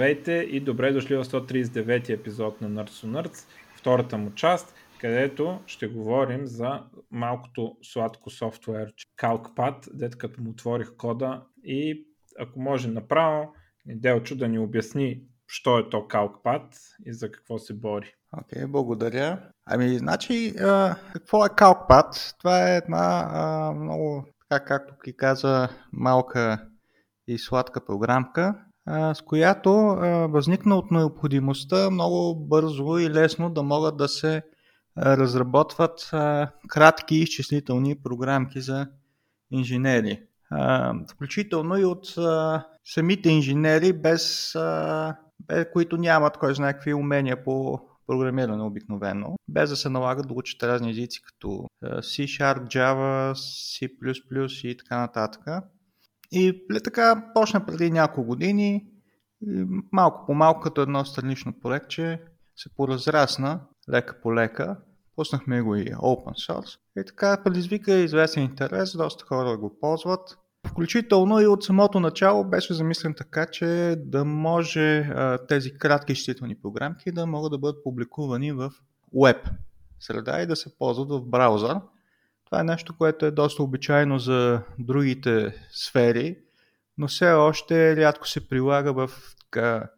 Здравейте и добре дошли в 139 епизод на Nerds on Nerds, втората му част, където ще говорим за малкото сладко софтуер CalcPad, дет като му отворих кода и ако може направо, Делчо да ни обясни що е то CalcPad и за какво се бори. Окей, okay, благодаря. Ами, значи, какво е CalcPad? Това е една много, така както ти каза, малка и сладка програмка, с която възникна от необходимостта много бързо и лесно да могат да се разработват кратки изчислителни програмки за инженери. Включително и от самите инженери, без, без които нямат кой знае какви умения по програмиране обикновено, без да се налага да учат разни езици като C-Sharp, Java, C++ и така нататък. И така почна преди няколко години, малко по малко като едно странично проектче, се поразрасна лека по лека. Пуснахме го и open source. И така предизвика известен интерес, доста хора го ползват. Включително и от самото начало беше замислен така, че да може а, тези кратки изчислителни програмки да могат да бъдат публикувани в веб среда и да се ползват в браузър. Това е нещо, което е доста обичайно за другите сфери, но все още рядко се прилага в така,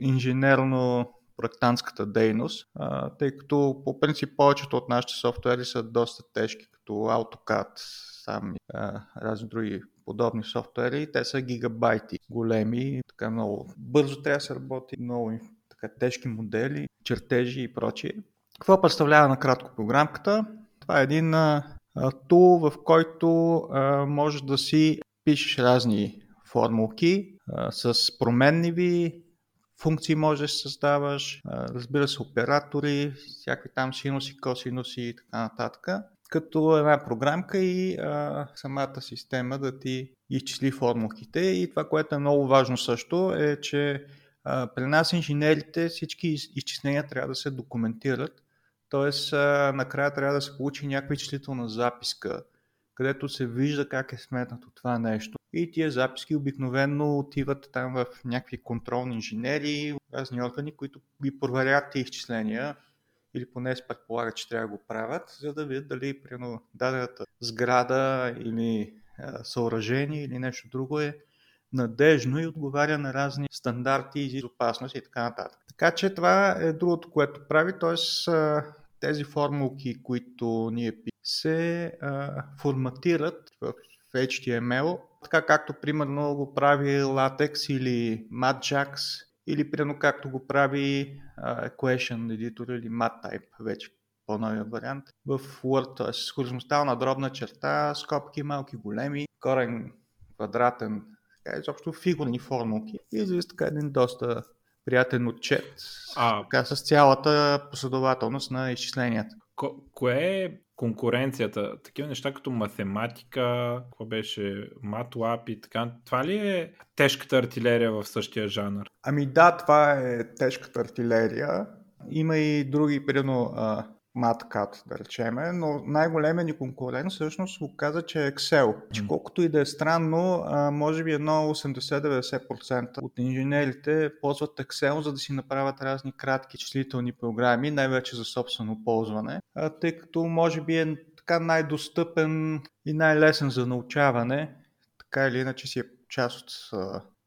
инженерно-проектантската дейност, а, тъй като по принцип повечето от нашите софтуери са доста тежки, като AutoCAD, сами а, разни други подобни софтуери. Те са гигабайти големи, така много бързо трябва да се работи, много така тежки модели, чертежи и прочие. Какво представлява накратко програмката? Това е един тул, в който а, можеш да си пишеш разни формулки а, с променливи функции можеш да създаваш, а, разбира се, оператори, всякакви там синуси, косинуси и така нататък като една програмка и а, самата система да ти изчисли формулките. И това, което е много важно също е, че а, при нас инженерите всички изчисления трябва да се документират Тоест, накрая трябва да се получи някаква изчислителна записка, където се вижда как е сметнато това нещо. И тия записки обикновено отиват там в някакви контролни инженери, разни органи, които ги проверят тези изчисления или поне се предполагат, че трябва да го правят, за да видят дали примерно дадената сграда или съоръжение или нещо друго е надежно и отговаря на разни стандарти и безопасност и така нататък. Така че това е другото, което прави, т.е тези формулки, които ние пишем, се а, форматират в HTML, така както примерно го прави Latex или MatJax, или примерно както го прави а, Equation Editor или MatType, вече по-новия вариант, в Word, т.е. с хоризонтална дробна черта, скобки малки, големи, корен, квадратен, така изобщо фигурни формулки. И излиза така един доста приятен отчет а... така, с цялата последователност на изчисленията. Ко- кое е конкуренцията? Такива неща като математика, какво беше, MATLAB и така. Това ли е тежката артилерия в същия жанр? Ами да, това е тежката артилерия. Има и други, примерно, MatCat, да речеме, но най-големият ни конкурент всъщност го каза, че е Excel. Че колкото и да е странно, може би едно 80-90% от инженерите ползват Excel, за да си направят разни кратки числителни програми, най-вече за собствено ползване, тъй като може би е така най-достъпен и най-лесен за научаване, така или иначе си е част от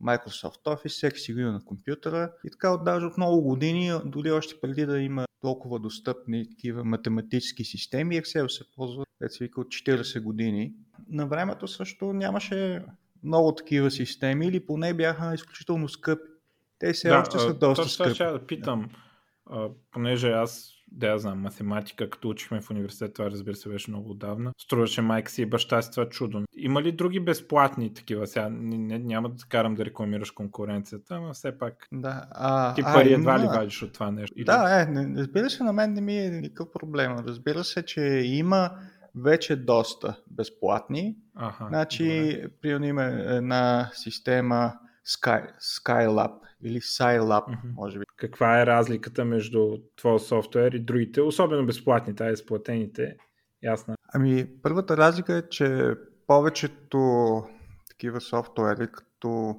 Microsoft Office, всеки си го има на компютъра и така даже от много години, дори още преди да има толкова достъпни такива математически системи, Excel се ползва, се вика, от 40 години. На времето също нямаше много такива системи или поне бяха изключително скъпи. Те все да, още са доста скъпи. Ще да питам, да. понеже аз да я знам, математика, като учихме в университет, това разбира се беше много отдавна. Струваше майка си и баща си това чудо. Има ли други безплатни такива? Сега няма да карам да рекламираш конкуренцията, но все пак да, а, ти пари а, едва има... ли вадиш от това нещо? Или... Да, е, не, разбира се, на мен не ми е никакъв проблем. Разбира се, че има вече доста безплатни. Ага, значи, примерно има една система Sky, Skylab или Scilab, mm-hmm. може би. Каква е разликата между твоя софтуер и другите, особено безплатните, а изплатените? Ясна. Ами, първата разлика е, че повечето такива софтуери, като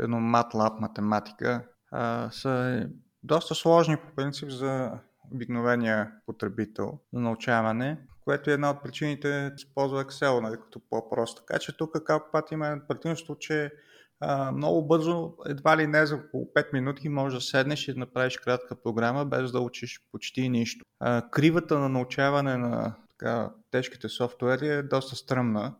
едно MATLAB математика, а, са доста сложни по принцип за обикновения потребител за научаване, което е една от причините да използва Excel нали, като по-просто. Така че тук път има предимство, че много бързо, едва ли не за около 5 минути можеш да седнеш и да направиш кратка програма, без да учиш почти нищо. А, кривата на научаване на така, тежките софтуери е доста стръмна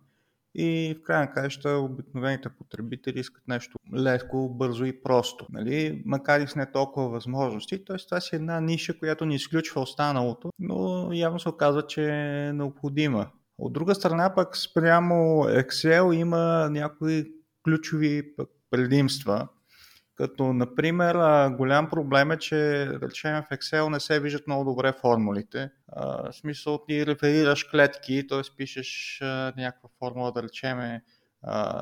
и в крайна краища обикновените потребители искат нещо леко, бързо и просто, нали? макар и с не толкова възможности. Т.е. това си една ниша, която ни изключва останалото, но явно се оказва, че е необходима. От друга страна пък спрямо Excel има някои ключови предимства, като, например, голям проблем е, че, речем, в Excel не се виждат много добре формулите. в смисъл, ти реферираш клетки, т.е. пишеш някаква формула, да речем,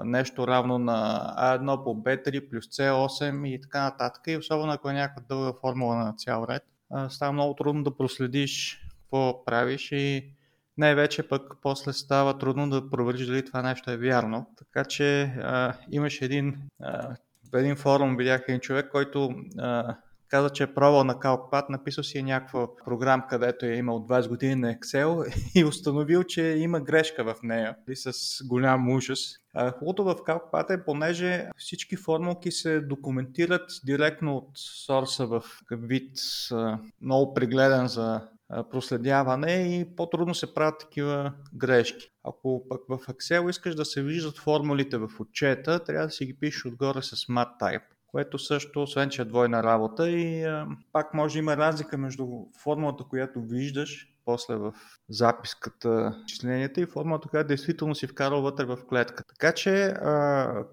нещо равно на A1 по B3 плюс C8 и така нататък. И особено ако е някаква дълга формула на цял ред, става много трудно да проследиш какво правиш и най-вече пък после става трудно да провериш дали това нещо е вярно. Така че а, имаш един а, един форум видях един човек, който а, каза, че е пробвал на CalcPad, написал си е някаква програма, където е имал 20 години на Excel и установил, че има грешка в нея и с голям ужас. Хубавото в CalcPad е, понеже всички формулки се документират директно от сорса в вид много пригледан за проследяване и по-трудно се правят такива грешки. Ако пък в Excel искаш да се виждат формулите в отчета, трябва да си ги пишеш отгоре с MATType което също, освен че е двойна работа и а, пак може да има разлика между формулата, която виждаш после в записката численията и формулата, която действително си вкарал вътре в клетка. Така че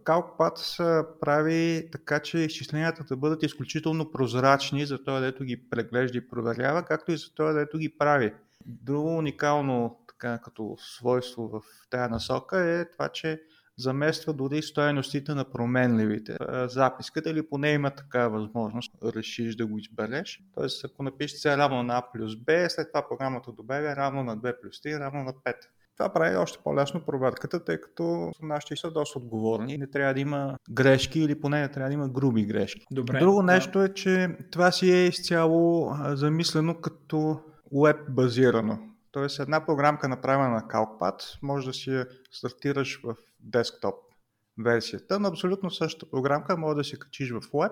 CalcPad прави така, че изчисленията да бъдат изключително прозрачни за това, дето ги преглежда и проверява, както и за това, дето ги прави. Друго уникално така, като свойство в тази насока е това, че замества дори стоеностите на променливите. Записката или поне има такава възможност, решиш да го избереш. Тоест, ако напишеш C равно на A плюс B, след това програмата добавя равно на 2 плюс 3, равно на 5. Това прави още по-лесно проверката, тъй като нашите са доста отговорни. Не трябва да има грешки или поне не трябва да има груби грешки. Добре, Друго нещо е, че това си е изцяло замислено като веб базирано. Тоест една програмка направена на CalcPad може да си я стартираш в десктоп версията, но абсолютно същата програмка може да се качиш в web,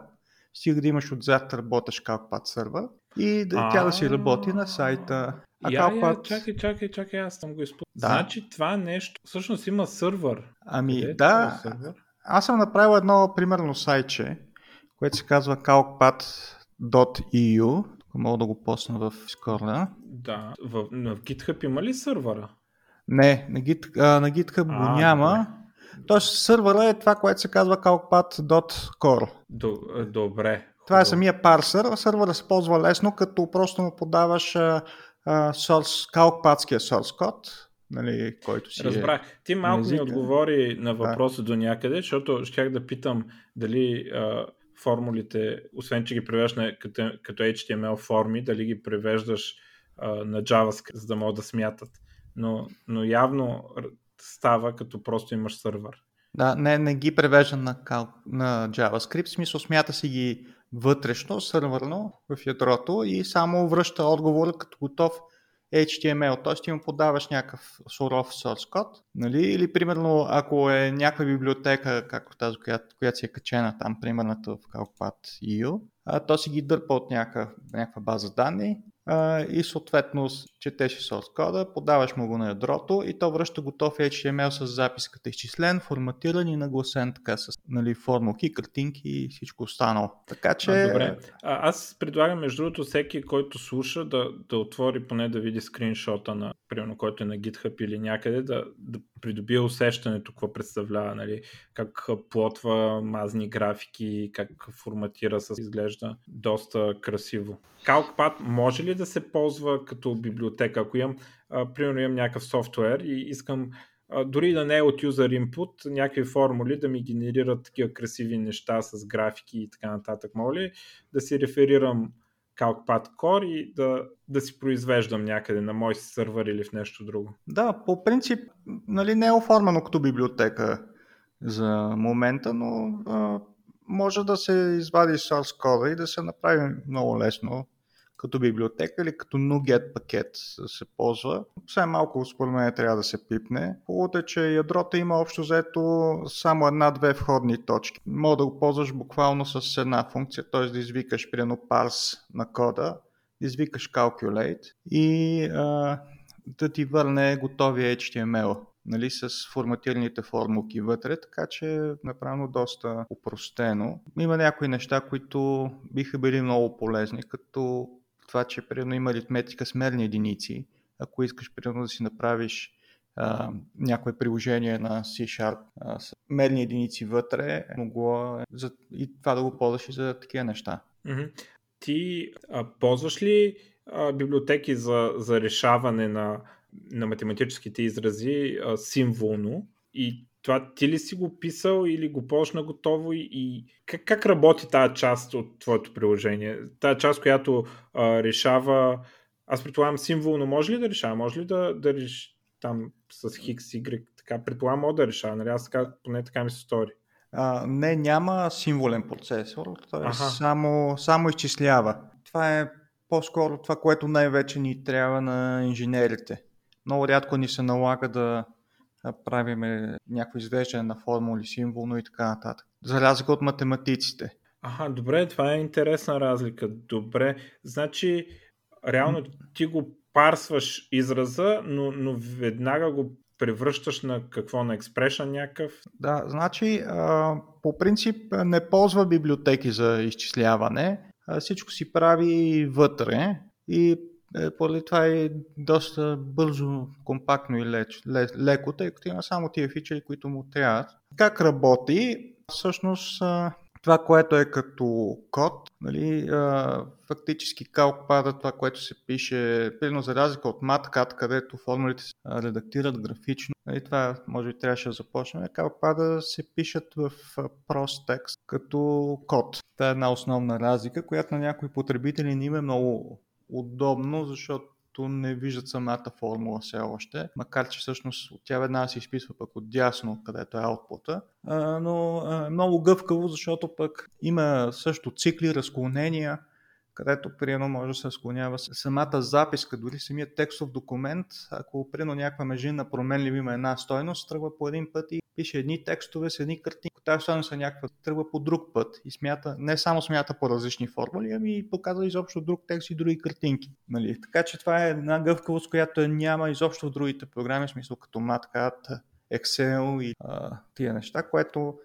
стига да имаш отзад работещ CalcPad сервер и да, тя да си работи на сайта. А я, CalcPad... я, чакай, чакай, чакай, аз съм го изпълнил. Да. Значи това нещо, всъщност има сървър. Ами Къде е да, е аз съм направил едно примерно сайтче, което се казва calcpad.eu, мога да го посна в Discord. Да, в, в GitHub има ли сървъра? Не, на, Git, а, на GitHub а, го няма. Добре. Тоест сървъра е това, което се казва calcpad.core. Добре. Това е самия парсър. Сървъра се ползва лесно, като просто му подаваш а, а, source, calcpadския source код, нали, който си е Разбрах. Е Ти малко ми отговори на въпроса да. до някъде, защото щях да питам дали а, формулите, освен че ги превеждаш като, като HTML форми, дали ги превеждаш а, на JavaScript, за да могат да смятат но, но явно става като просто имаш сървър. Да, не, не ги превежда на, на JavaScript, в смисъл смята си ги вътрешно, сървърно в ядрото и само връща отговора като готов HTML, т.е. ти му подаваш някакъв суров source код, нали? или примерно ако е някаква библиотека, както тази, която, която си е качена там, примерната в CalcPad.eu, то си ги дърпа от някаква, някаква база данни и съответно четеш source кода, подаваш му го на ядрото и то връща готов HTML с записката изчислен, форматиран и нагласен така с нали, формулки, картинки и всичко останало. Така че... А, добре. А, аз предлагам между другото всеки, който слуша да, да отвори поне да види скриншота на примерно, който е на GitHub или някъде, да, да придобие усещането какво представлява, нали, как плотва мазни графики, как форматира с изглежда доста красиво. CalcPad може ли да се ползва като библиотека? Ако имам, а, примерно имам някакъв софтуер и искам а, дори да не е от user input, някакви формули да ми генерират такива красиви неща с графики и така нататък. Мога ли да си реферирам CalcPad Core и да, да си произвеждам някъде на мой сървър или в нещо друго. Да, по принцип нали, не е оформено като библиотека за момента, но а, може да се извади source кода и да се направи много лесно като библиотека или като NuGet пакет се ползва. Все малко според мен трябва да се пипне. Хубавото е, че ядрото има общо взето само една-две входни точки. Мога да го ползваш буквално с една функция, т.е. да извикаш примерно parse на кода, да извикаш calculate и а, да ти върне готовия HTML нали, с форматираните формулки вътре, така че е направено доста упростено. Има някои неща, които биха били много полезни, като това, че примерно има аритметика с мерни единици. Ако искаш примерно да си направиш а, някое приложение на C-Sharp а, с мерни единици вътре, могло за, и това да го ползваш и за такива неща. Mm-hmm. Ти а, ползваш ли а, библиотеки за, за решаване на, на математическите изрази а, символно и това ти ли си го писал или го ползваш на готово и, и как, как работи тази част от твоето приложение? Тази част, която а, решава, аз предполагам символно, може ли да решава? Може ли да, да реши там с Хикс, Y, така предполагам мога да решава, нали? Аз така, поне така ми се стори. А, не, няма символен процесор, т.е. само, само изчислява. Това е по-скоро това, което най-вече ни трябва на инженерите. Много рядко ни се налага да правиме някакво извеждане на формули, символно и така нататък. За разлика от математиците. Ага, добре, това е интересна разлика. Добре, значи реално ти го парсваш израза, но, но веднага го превръщаш на какво? На експрешън някакъв? Да, значи а, по принцип не ползва библиотеки за изчисляване. А, всичко си прави вътре и е, поради това е доста бързо, компактно и леч, леко, тъй като има само тия фичери, които му трябват. Как работи? Всъщност това, което е като код, нали, фактически калк пада това, което се пише, примерно за разлика от MatCat, където формулите се редактират графично. Нали, това може би трябваше да започнем. Калк пада се пишат в прост текст като код. Това е една основна разлика, която на някои потребители не има е много удобно, защото не виждат самата формула все още, макар че всъщност тя веднага се изписва пък от дясно, където е аутпута, но е много гъвкаво, защото пък има също цикли, разклонения, където приено може да се склонява самата записка, дори самият текстов документ, ако прино някаква межинна променлива има една стойност, тръгва по един път и пише едни текстове с едни картинки. Тази стойност е някаква, тръгва по друг път и смята, не само смята по различни формули, ами и показва изобщо друг текст и други картинки. Нали? Така че това е една гъвкавост, която няма изобщо в другите програми, в смисъл като MatCat, Excel и а, тия неща, което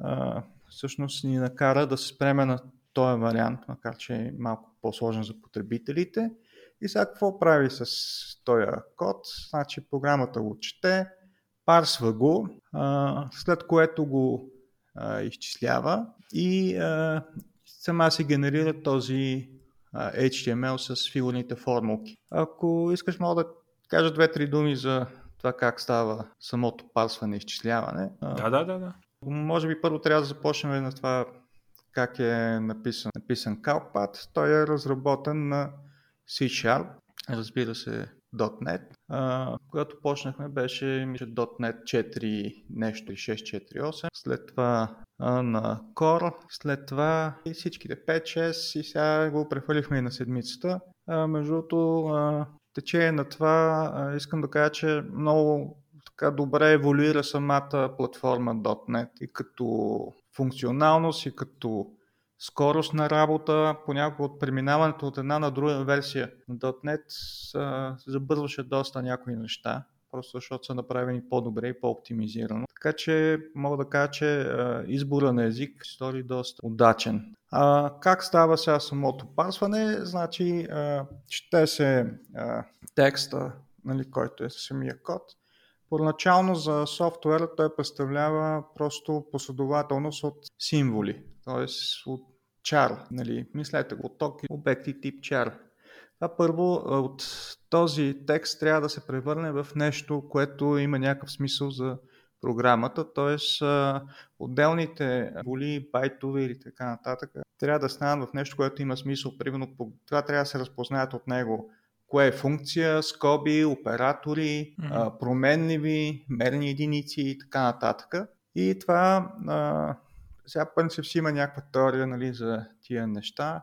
а, всъщност ни накара да се спреме на този вариант, макар че е малко по-сложен за потребителите. И сега какво прави с този код? Значи програмата го чете, парсва го, след което го изчислява и сама се генерира този HTML с фигурните формулки. Ако искаш, мога да кажа две-три думи за това как става самото парсване и изчисляване. Да, да, да, да. Може би първо трябва да започнем на това как е написан, написан CalcPad. Той е разработен на C-Sharp, разбира се .NET. А, когато почнахме беше .NET 4 нещо и 6.4.8, след това а, на Core, след това и всичките 5-6 и сега го прехвърлихме и на седмицата. А, между другото, течение на това а, искам да кажа, че много така добре еволюира самата платформа .NET и като функционалност и като скорост на работа, понякога от преминаването от една на друга версия на .NET се забързваше доста някои неща, просто защото са направени по-добре и по-оптимизирано. Така че мога да кажа, че избора на език стори доста удачен. А, как става сега самото парсване? Значи, чете се а, текста, нали, който е самия код. Първоначално за софтуера той представлява просто последователност от символи, т.е. от char. Нали? Мислете го, токен, обекти тип char. Това първо от този текст трябва да се превърне в нещо, което има някакъв смисъл за програмата, т.е. отделните воли, байтове или така нататък трябва да станат в нещо, което има смисъл. Примерно това трябва да се разпознаят от него кое е функция, скоби, оператори, mm-hmm. променливи, мерни единици и така нататък. И това Сега принцип си има някаква теория нали, за тия неща.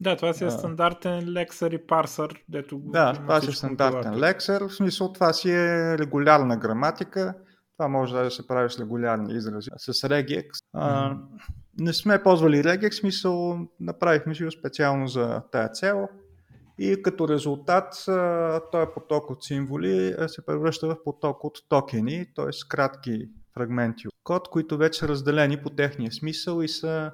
Да, това си е стандартен лексър и парсър, дето Да, това си е стандартен лексър, в смисъл това си е регулярна граматика, това може да се прави с регулярни изрази. С regex. Mm-hmm. не сме ползвали regex, смисъл направихме си го специално за тая цел и като резултат този поток от символи се превръща в поток от токени, т.е. кратки фрагменти от код, които вече са разделени по техния смисъл и са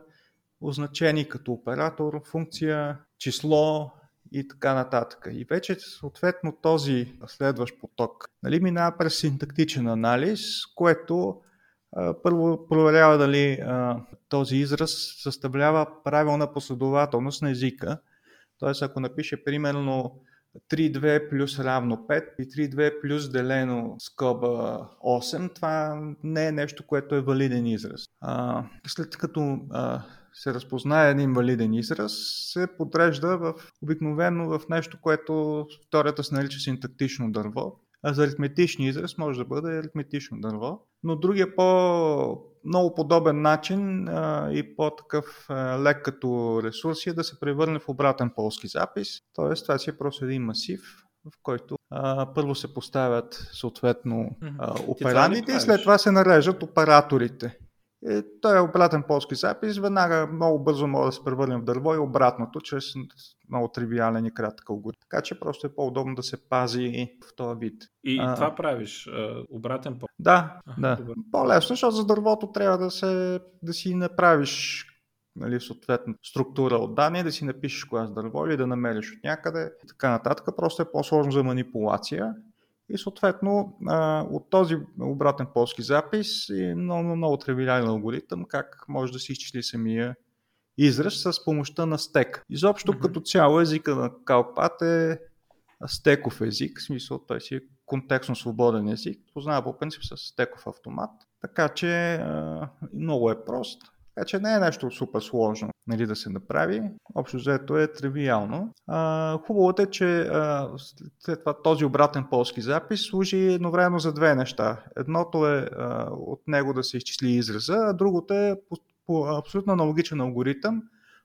означени като оператор, функция, число и така нататък. И вече съответно този следващ поток нали, минава през синтактичен анализ, което първо проверява дали а, този израз съставлява правилна последователност на езика. Тоест, ако напише примерно 3,2 плюс равно 5 и 3,2 плюс делено скоба 8, това не е нещо, което е валиден израз. А, след като а, се разпознае един валиден израз, се подрежда в, обикновено в нещо, което втората се нарича синтактично дърво. А за аритметични израз може да бъде аритметично дърво. Но другия по много подобен начин а, и по-такъв а, лек като ресурси е да се превърне в обратен полски запис. Тоест това си е просто един масив, в който а, първо се поставят съответно а, операндите и след това се нарежат операторите. И той е обратен полски запис, веднага много бързо може да се превърне в дърво и обратното, чрез много тривиален и кратък алгоритъм. Така че просто е по-удобно да се пази в този вид. И а, това правиш, обратен пол. Да, а, да. Добър. По-лесно, защото за дървото трябва да, се, да си направиш нали, съответно структура от данни, да си напишеш клас дърво или да намериш от някъде и така нататък. Просто е по-сложно за манипулация и съответно от този обратен полски запис е много, много тривиален алгоритъм, как може да се изчисли самия израз с помощта на стек. Изобщо mm-hmm. като цяло езика на CalcPath е стеков език, в смисъл той си е контекстно свободен език, познава по принцип с стеков автомат, така че много е прост. Така че не е нещо супер сложно нали, да се направи. Общо взето е тривиално. А, хубавото е, че а, след това този обратен полски запис служи едновременно за две неща. Едното е а, от него да се изчисли израза, а другото е по, по абсолютно аналогичен алгоритъм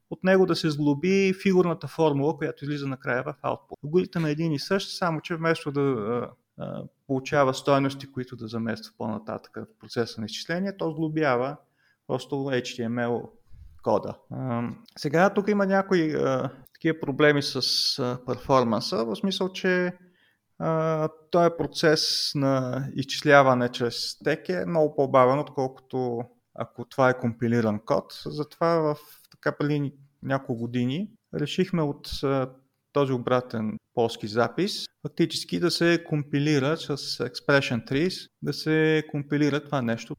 от него да се сглоби фигурната формула, която излиза накрая в output. Алгоритъм е един и същ, само че вместо да а, получава стоености, които да замества по-нататък в процеса на изчисление, то сглобява просто HTML кода. Сега тук има някои такива проблеми с перформанса, в смисъл, че този е процес на изчисляване чрез стек е много по-бавен, отколкото ако това е компилиран код. Затова в така преди няколко години решихме от този обратен полски запис, фактически да се компилира с expression trees, да се компилира това нещо,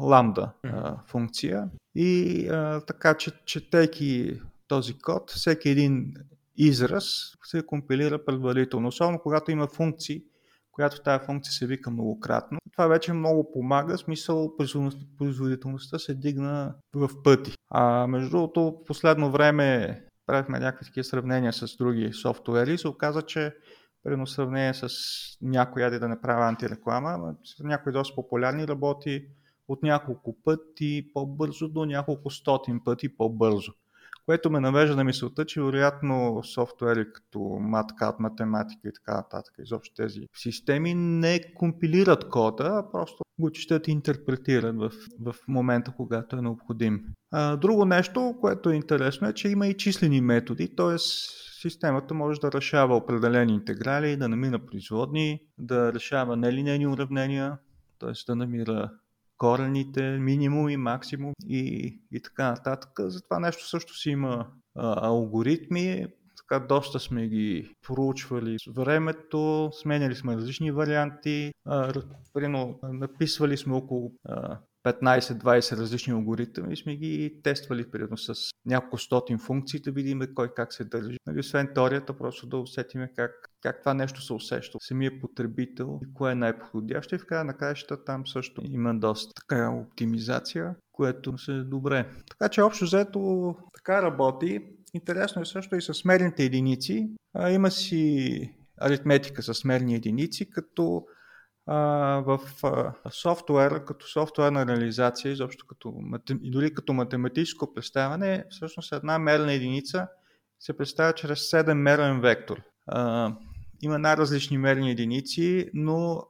ламда функция. И а, така, че четейки този код, всеки един израз се компилира предварително, особено когато има функции, която тази функция се вика многократно. Това вече много помага, смисъл производителността се дигна в пъти. А между другото, в последно време правихме някакви такива сравнения с други софтуери и се оказа, че Примерно сравнение с някой, яде да не правя антиреклама, някой доста популярни работи от няколко пъти по-бързо до няколко стотин пъти по-бързо. Което ме навежда на мисълта, че вероятно софтуери като MatCat, математика и така нататък, изобщо тези системи не компилират кода, а просто го четат и интерпретират в, в момента, когато е необходим. А, друго нещо, което е интересно е, че има и числени методи, т.е системата може да решава определени интеграли, да намира производни, да решава нелинейни уравнения, т.е. да намира корените, минимум и максимум и, и така нататък. За това нещо също си има а, алгоритми, така доста сме ги проучвали с времето, сменяли сме различни варианти, а, написвали сме около 15-20 различни алгоритъми сме ги тествали примерно с няколко стотин функции да видим кой как се държи. Нали, освен теорията, просто да усетиме как, как това нещо се усеща. Самия потребител и кое е най-подходящо и в края на краищата там също има доста така оптимизация, което се е добре. Така че общо взето така работи. Интересно е също и с мерните единици. А, има си аритметика с мерни единици, като в софтуер, като софтуерна реализация, изобщо като, и дори като математическо представяне, всъщност една мерна единица се представя чрез 7 мерен вектор. Има най-различни мерни единици, но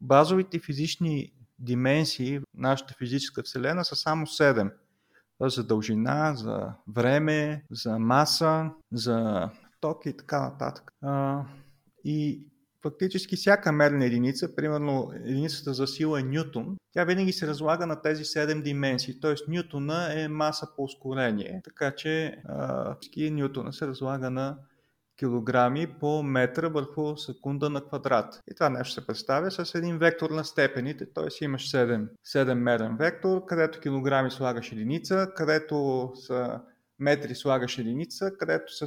базовите физични дименсии в нашата физическа вселена са само 7. За дължина, за време, за маса, за ток и така нататък. А, и фактически всяка мерна единица, примерно единицата за сила е Ньютон, тя винаги се разлага на тези 7 дименсии, т.е. Ньютона е маса по ускорение, така че а, Ньютона се разлага на килограми по метра върху секунда на квадрат. И това нещо се представя с един вектор на степените, т.е. имаш 7, 7 мерен вектор, където килограми слагаш единица, където са метри слагаш единица, където с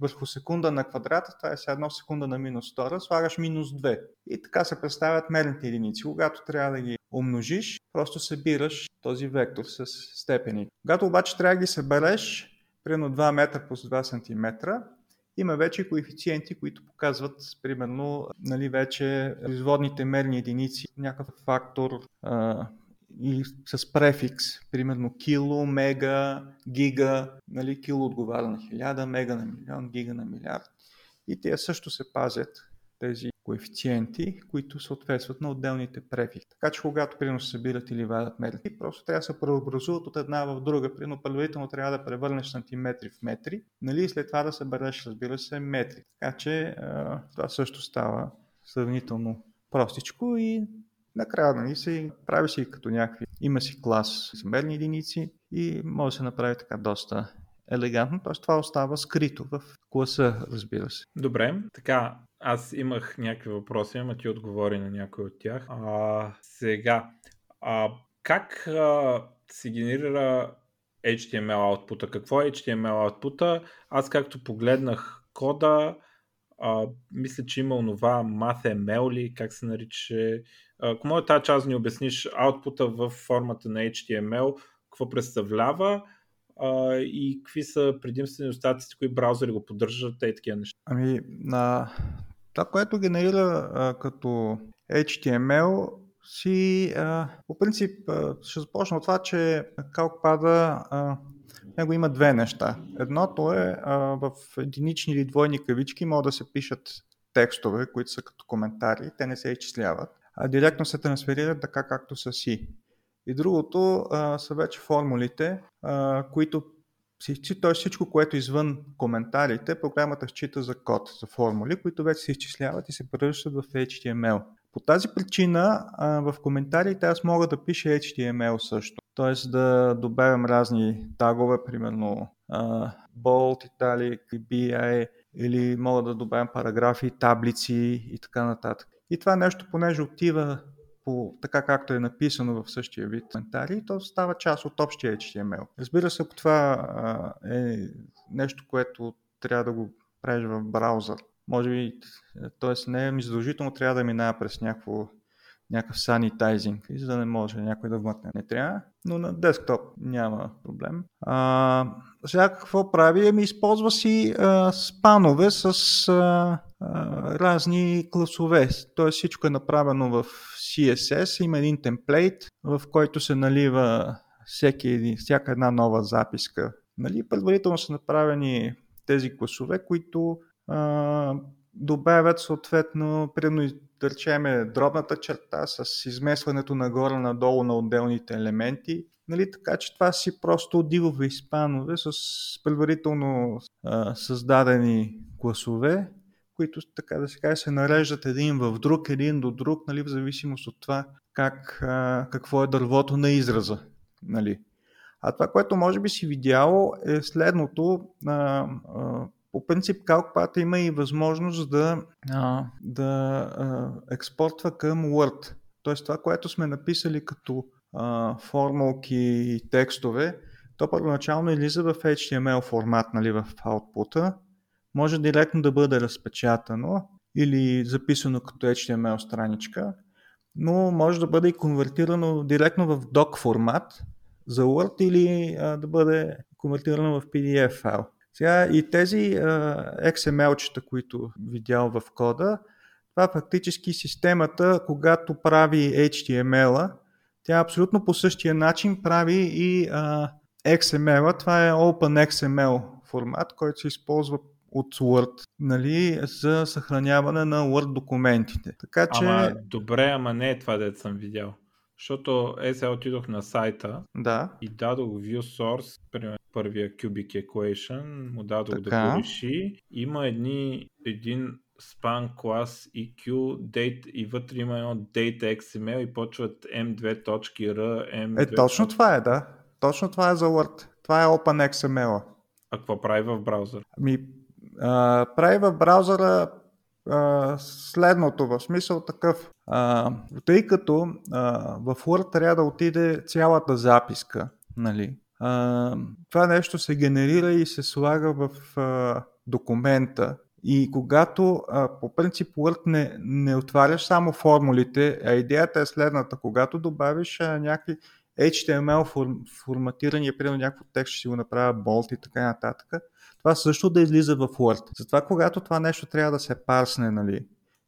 върху секунда на квадрата, това е сега едно секунда на минус 2, слагаш минус 2. И така се представят мерните единици. Когато трябва да ги умножиш, просто събираш този вектор с степени. Когато обаче трябва да ги събереш, примерно 2 метра по 2 см, има вече коефициенти, които показват, примерно, нали, вече производните мерни единици, някакъв фактор а, и с префикс, примерно кило, мега, гига, нали, кило отговаря на 1000, мега на милион, гига на милиард. И те също се пазят тези коефициенти, които съответстват на отделните префикси. Така че когато примерно се събират или вадят метри, просто трябва да се преобразуват от една в друга. Примерно предварително трябва да превърнеш сантиметри в метри, нали, и след това да събереш, разбира се, метри. Така че това също става сравнително простичко и накрая нали, се прави си като някакви. Има си клас с единици и може да се направи така доста елегантно, т.е. това остава скрито в класа, разбира се. Добре, така, аз имах някакви въпроси, ама ти отговори на някой от тях. А, сега, а, как а, се генерира HTML output? Какво е HTML output? Аз както погледнах кода, а, мисля, че има онова MathML ли, как се нарича. Ако може тази част ни обясниш аутпута в формата на HTML, какво представлява а, и какви са предимствени остатъци, кои браузъри го поддържат и такива неща? Ами, на това, което генерира а, като HTML, си, а, по принцип, а, ще започна от това, че CalcPad него има две неща. Едното е а, в единични или двойни кавички могат да се пишат текстове, които са като коментари, те не се изчисляват, а директно се трансферират така както са си. И другото а, са вече формулите, а, които т.е. всичко, което е извън коментарите, програмата счита за код, за формули, които вече се изчисляват и се превръщат в HTML. По тази причина в коментарите аз мога да пиша HTML също. Т.е. да добавям разни тагове, примерно bold, italic, BI, или мога да добавям параграфи, таблици и така нататък. И това нещо, понеже отива по така както е написано в същия вид коментари, то става част от общия HTML. Разбира се, ако това е нещо, което трябва да го правиш в браузър, може би, т.е. не е задължително трябва да минава през някакво някакъв санитайзинг, за да не може някой да вмъкне. Не трябва, но на десктоп няма проблем. А, сега какво прави? Ами използва си а, спанове с а, разни класове. Тоест всичко е направено в CSS, има един темплейт, в който се налива всеки, всяка една нова записка. Нали? Предварително са направени тези класове, които а, добавят съответно, примерно да речеме дробната черта с изместването нагоре-надолу на отделните елементи. Нали, така че това си просто дивове изпанове с предварително а, създадени класове, които така да се каже се нареждат един в друг, един до друг, нали, в зависимост от това как, какво е дървото на израза. Нали. А това, което може би си видял е следното. По принцип CalcPad има и възможност да, да експортва към Word. Тоест това, което сме написали като а, формулки и текстове, то първоначално излиза в HTML формат нали, в output може директно да бъде разпечатано или записано като HTML страничка, но може да бъде и конвертирано директно в doc формат за Word или а, да бъде конвертирано в PDF файл. Сега и тези а, XML-чета, които видял в кода, това фактически системата, когато прави HTML-а, тя абсолютно по същия начин прави и а, XML-а. Това е OpenXML формат, който се използва от Word, нали, за съхраняване на Word документите. Така че... Ама, добре, ама не е това, дето съм видял. Защото е, сега отидох на сайта да. и дадох view source, примерно първия cubic equation, му дадох така. да го реши. Има едни, един span клас EQ, date и вътре има едно date XML и почват m2.r, m2. Е, точно това е, да. Точно това е за Word. Това е OpenXML. А какво прави в браузър? Ми, прави в браузъра а, следното, в смисъл такъв. А, тъй като а, в Word трябва да отиде цялата записка, нали? А, това нещо се генерира и се слага в а, документа. И когато а, по принцип Word не, не отваряш само формулите, а идеята е следната. Когато добавиш а, някакви HTML форм, форматирания, примерно някакво текст ще си го направя болт и така нататък, това също да излиза в Word. Затова когато това нещо трябва да се парсне нали,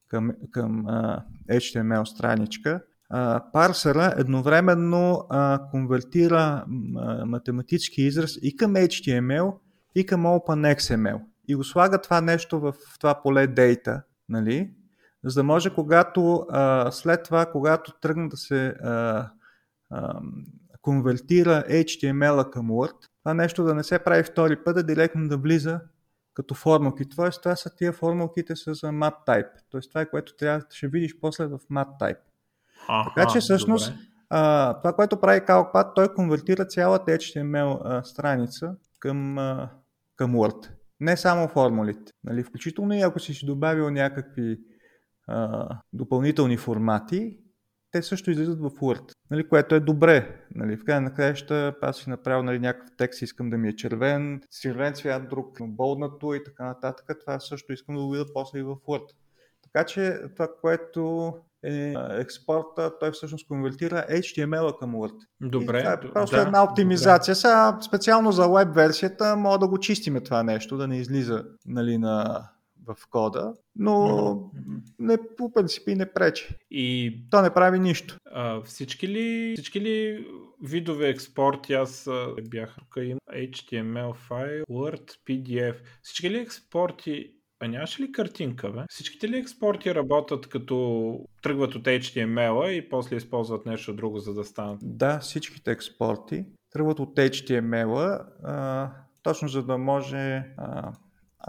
към, към uh, HTML страничка, uh, парсера едновременно uh, конвертира uh, математически израз и към HTML, и към OpenXML. И го слага това нещо в това поле Data, нали? за да може когато uh, след това, когато тръгне да се uh, uh, конвертира HTML-а към Word, това нещо да не се прави втори път, да директно да влиза като формулки. Тоест, това са тия формулките с mat type. Тоест, това е което трябва ще видиш после в mat type. Аха, така че всъщност а, това, което прави CalcPad, той конвертира цялата HTML а, страница към, а, към Word. Не само формулите. Нали? Включително и ако си си добавил някакви а, допълнителни формати, те също излизат в Word, нали, което е добре. Нали, в крайна на краища аз си направил нали, някакъв текст, искам да ми е червен, с червен цвят, друг болнато и така нататък. Това също искам да го видя после и в Word. Така че това, което е експорта, той всъщност конвертира HTML към Word. Добре. И това е просто да, една оптимизация. Добре. Сега специално за веб версията мога да го чистиме това нещо, да не излиза нали, на в кода, но mm-hmm. не, по принцип и не пречи. И... То не прави нищо. А, всички, ли, всички ли видове експорти, аз бях тук има HTML файл, Word, PDF, всички ли експорти а нямаше ли картинка, бе? Всичките ли експорти работят като тръгват от HTML и после използват нещо друго, за да станат? Да, всичките експорти тръгват от HTML, а, точно за да може а,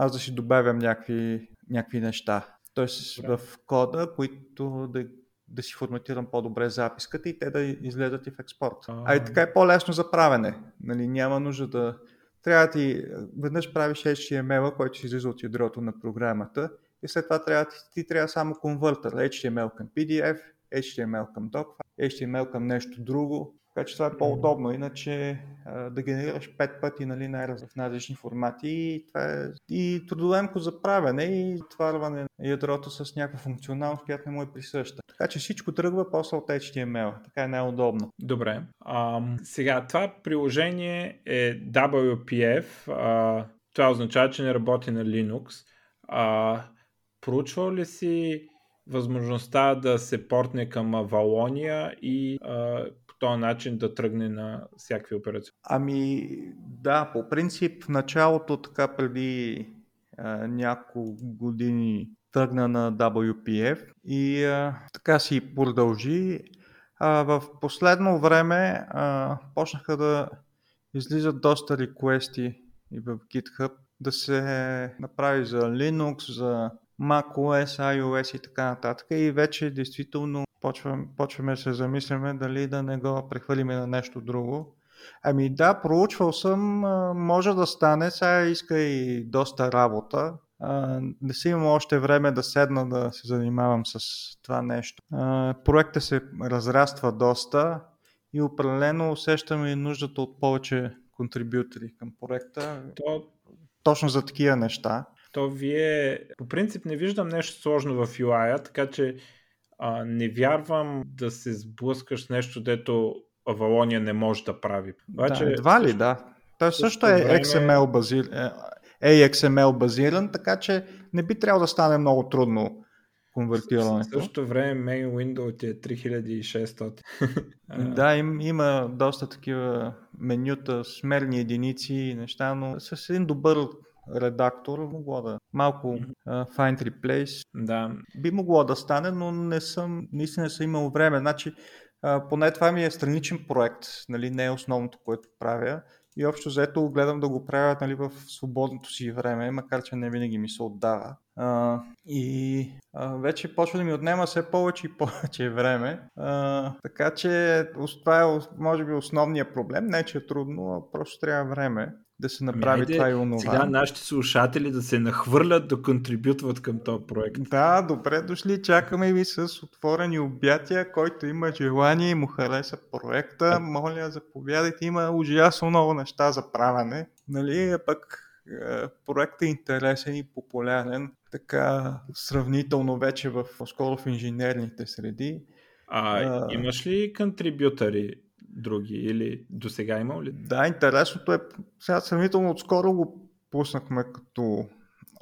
аз да си добавям някакви, някакви неща. Тоест в кода, които да, да си форматирам по-добре записката и те да излезат и в експорт. А, а и така е по-лесно за правене. Нали, няма нужда да... Трябва да ти... Веднъж правиш HTML, който си излиза от ядрото на програмата и след това трябва, ти, ти трябва само конвертър. HTML към PDF, HTML към doc, HTML към нещо друго така че това е по-удобно. Иначе да генерираш пет пъти нали, най-раз в различни формати и това е и трудоемко за правене и отварване на ядрото с някаква функционалност, която не му е присъща. Така че всичко тръгва после от HTML. Така е най-удобно. Добре. А, сега, това приложение е WPF. А, това означава, че не работи на Linux. А, проучвал ли си възможността да се портне към Валония и а, този начин да тръгне на всякакви операции? Ами да, по принцип в началото така преди а, няколко години тръгна на WPF и а, така си продължи. А, в последно време а, почнаха да излизат доста реквести и в GitHub да се направи за Linux, за macOS, iOS и така нататък и вече действително почваме, почваме се замисляме дали да не го прехвалиме на нещо друго. Ами да, проучвал съм, може да стане, сега иска и доста работа. Не си имам още време да седна да се занимавам с това нещо. Проектът се разраства доста и определено усещаме и нуждата от повече контрибютори към проекта. То... Точно за такива неща. То вие, по принцип не виждам нещо сложно в UI, така че а, не вярвам да се сблъскаш с нещо, дето Авалония не може да прави. Обаче, да, едва ли, да. Той също е време... XML базиран, е XML базиран, така че не би трябвало да стане много трудно конвертирането. В същото време main window ти е 3600. да, им, има доста такива менюта, смерни единици и неща, но с един добър редактор могло да малко uh, find replace. Да. Би могло да стане, но не съм, наистина не съм имал време. Значи, uh, поне това ми е страничен проект, нали, не е основното, което правя. И общо взето гледам да го правя нали, в свободното си време, макар че не винаги ми се отдава. А, и а, вече почва да ми отнема все повече и повече време. А, така че това е може би основният проблем. Не, че е трудно, а просто трябва време да се направи ами, това и онова. Сега нашите слушатели да се нахвърлят да контрибютват към този проект. Да, добре дошли. Чакаме ви с отворени обятия. Който има желание и му хареса проекта, а... моля, заповядайте. Има ужасно много неща за правене. Нали, пък е, проектът е интересен и популярен, така сравнително вече в, скоро в инженерните среди. А, а имаш ли контрибютори други или до сега имал ли? Да, интересното е, сега сравнително отскоро го пуснахме като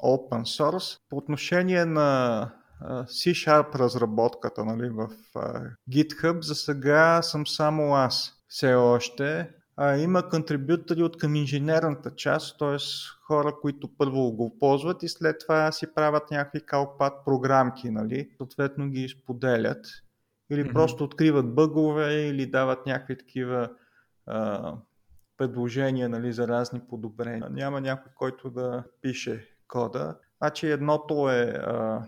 open source. По отношение на C-Sharp разработката нали, в GitHub, за сега съм само аз все още. А, има контрибютори от към инженерната част, т.е. хора, които първо го ползват и след това си правят някакви калпат програмки, нали? съответно ги споделят или mm-hmm. просто откриват бъгове или дават някакви такива а, предложения нали, за разни подобрения. Няма някой, който да пише кода. Значи едното е а,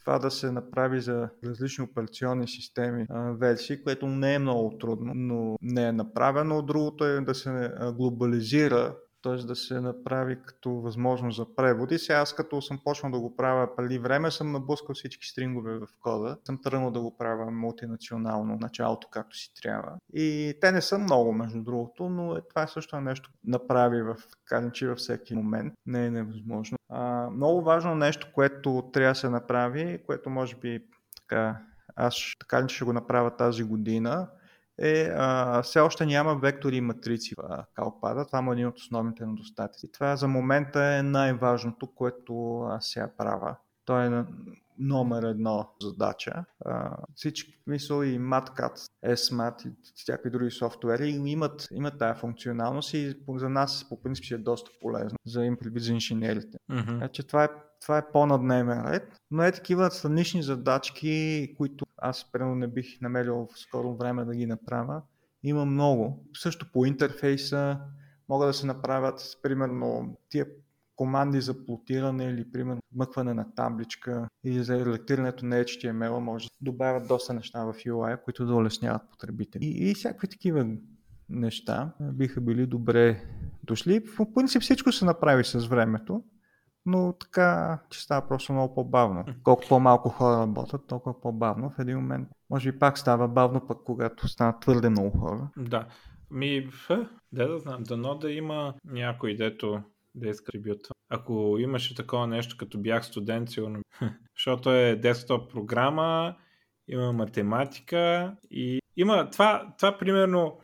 това да се направи за различни операционни системи а, версии, което не е много трудно, но не е направено. Другото е да се глобализира т.е. да се направи като възможност за преводи. Сега аз като съм почнал да го правя преди време, съм наблъскал всички стрингове в кода. Съм тръгнал да го правя мултинационално началото, както си трябва. И те не са много, между другото, но е, това е също нещо направи в Калинчи във всеки момент. Не е невъзможно. А, много важно нещо, което трябва да се направи, което може би така аз така ще го направя тази година, е а, все още няма вектори и матрици в Калпада. Това е един от основните недостатъци. Това за момента е най-важното, което аз сега правя. Той е номер едно задача. А, всички, мисъл и MatCat, SMAT и всякакви други софтуери имат, имат тази функционалност и за нас по принцип е доста полезно за, за инженерите. Mm-hmm. Значи, това е това е по-надневен ред, но е такива странични задачки, които аз примерно не бих намерил в скоро време да ги направя. Има много. Също по интерфейса могат да се направят, примерно, тия команди за плотиране или, примерно, мъкване на табличка или за редактирането на HTML може да добавят доста неща в UI, които да улесняват потребители. И, и всякакви такива неща биха били добре дошли. В принцип всичко се направи с времето но така, че става просто много по-бавно. Колко по-малко хора работят, толкова по-бавно. В един момент, може би пак става бавно, пък когато станат твърде много хора. Да. Ми, да да знам, дано да има някой, дето да иска. Ако имаше такова нещо, като бях студент, сигурно. Защото е десктоп програма, има математика и има това, това примерно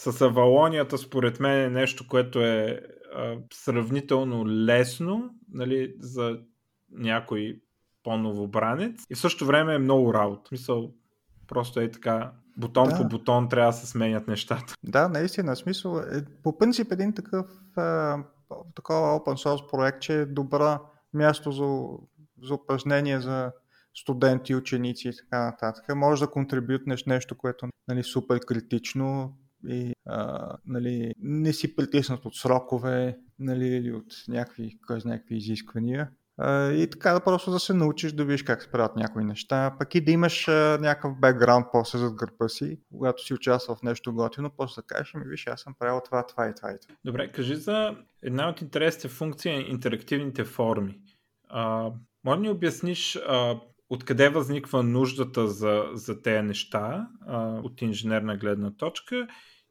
с авалонията, според мен е нещо, което е а, сравнително лесно нали, за някой по-новобранец и в същото време е много работа. В смисъл, просто е така, бутон да. по бутон трябва да се сменят нещата. Да, наистина, смисъл, е, по принцип един такъв а, такова open source проект, че е добра място за, за упражнение за студенти, ученици и така нататък. Може да контрибютнеш нещо, което нали, супер критично, и а, нали, не си притиснат от срокове нали, или от някакви, кой знае, някакви изисквания. А, и така да просто да се научиш да видиш как се правят някои неща, пък и да имаш а, някакъв бекграунд после зад гърба си, когато си участвал в нещо готино, после да кажеш, ми виж, аз съм правил това, това и това и това. Добре, кажи за една от интересните функции на интерактивните форми. А, може ни обясниш а, откъде възниква нуждата за, за тези неща а, от инженерна гледна точка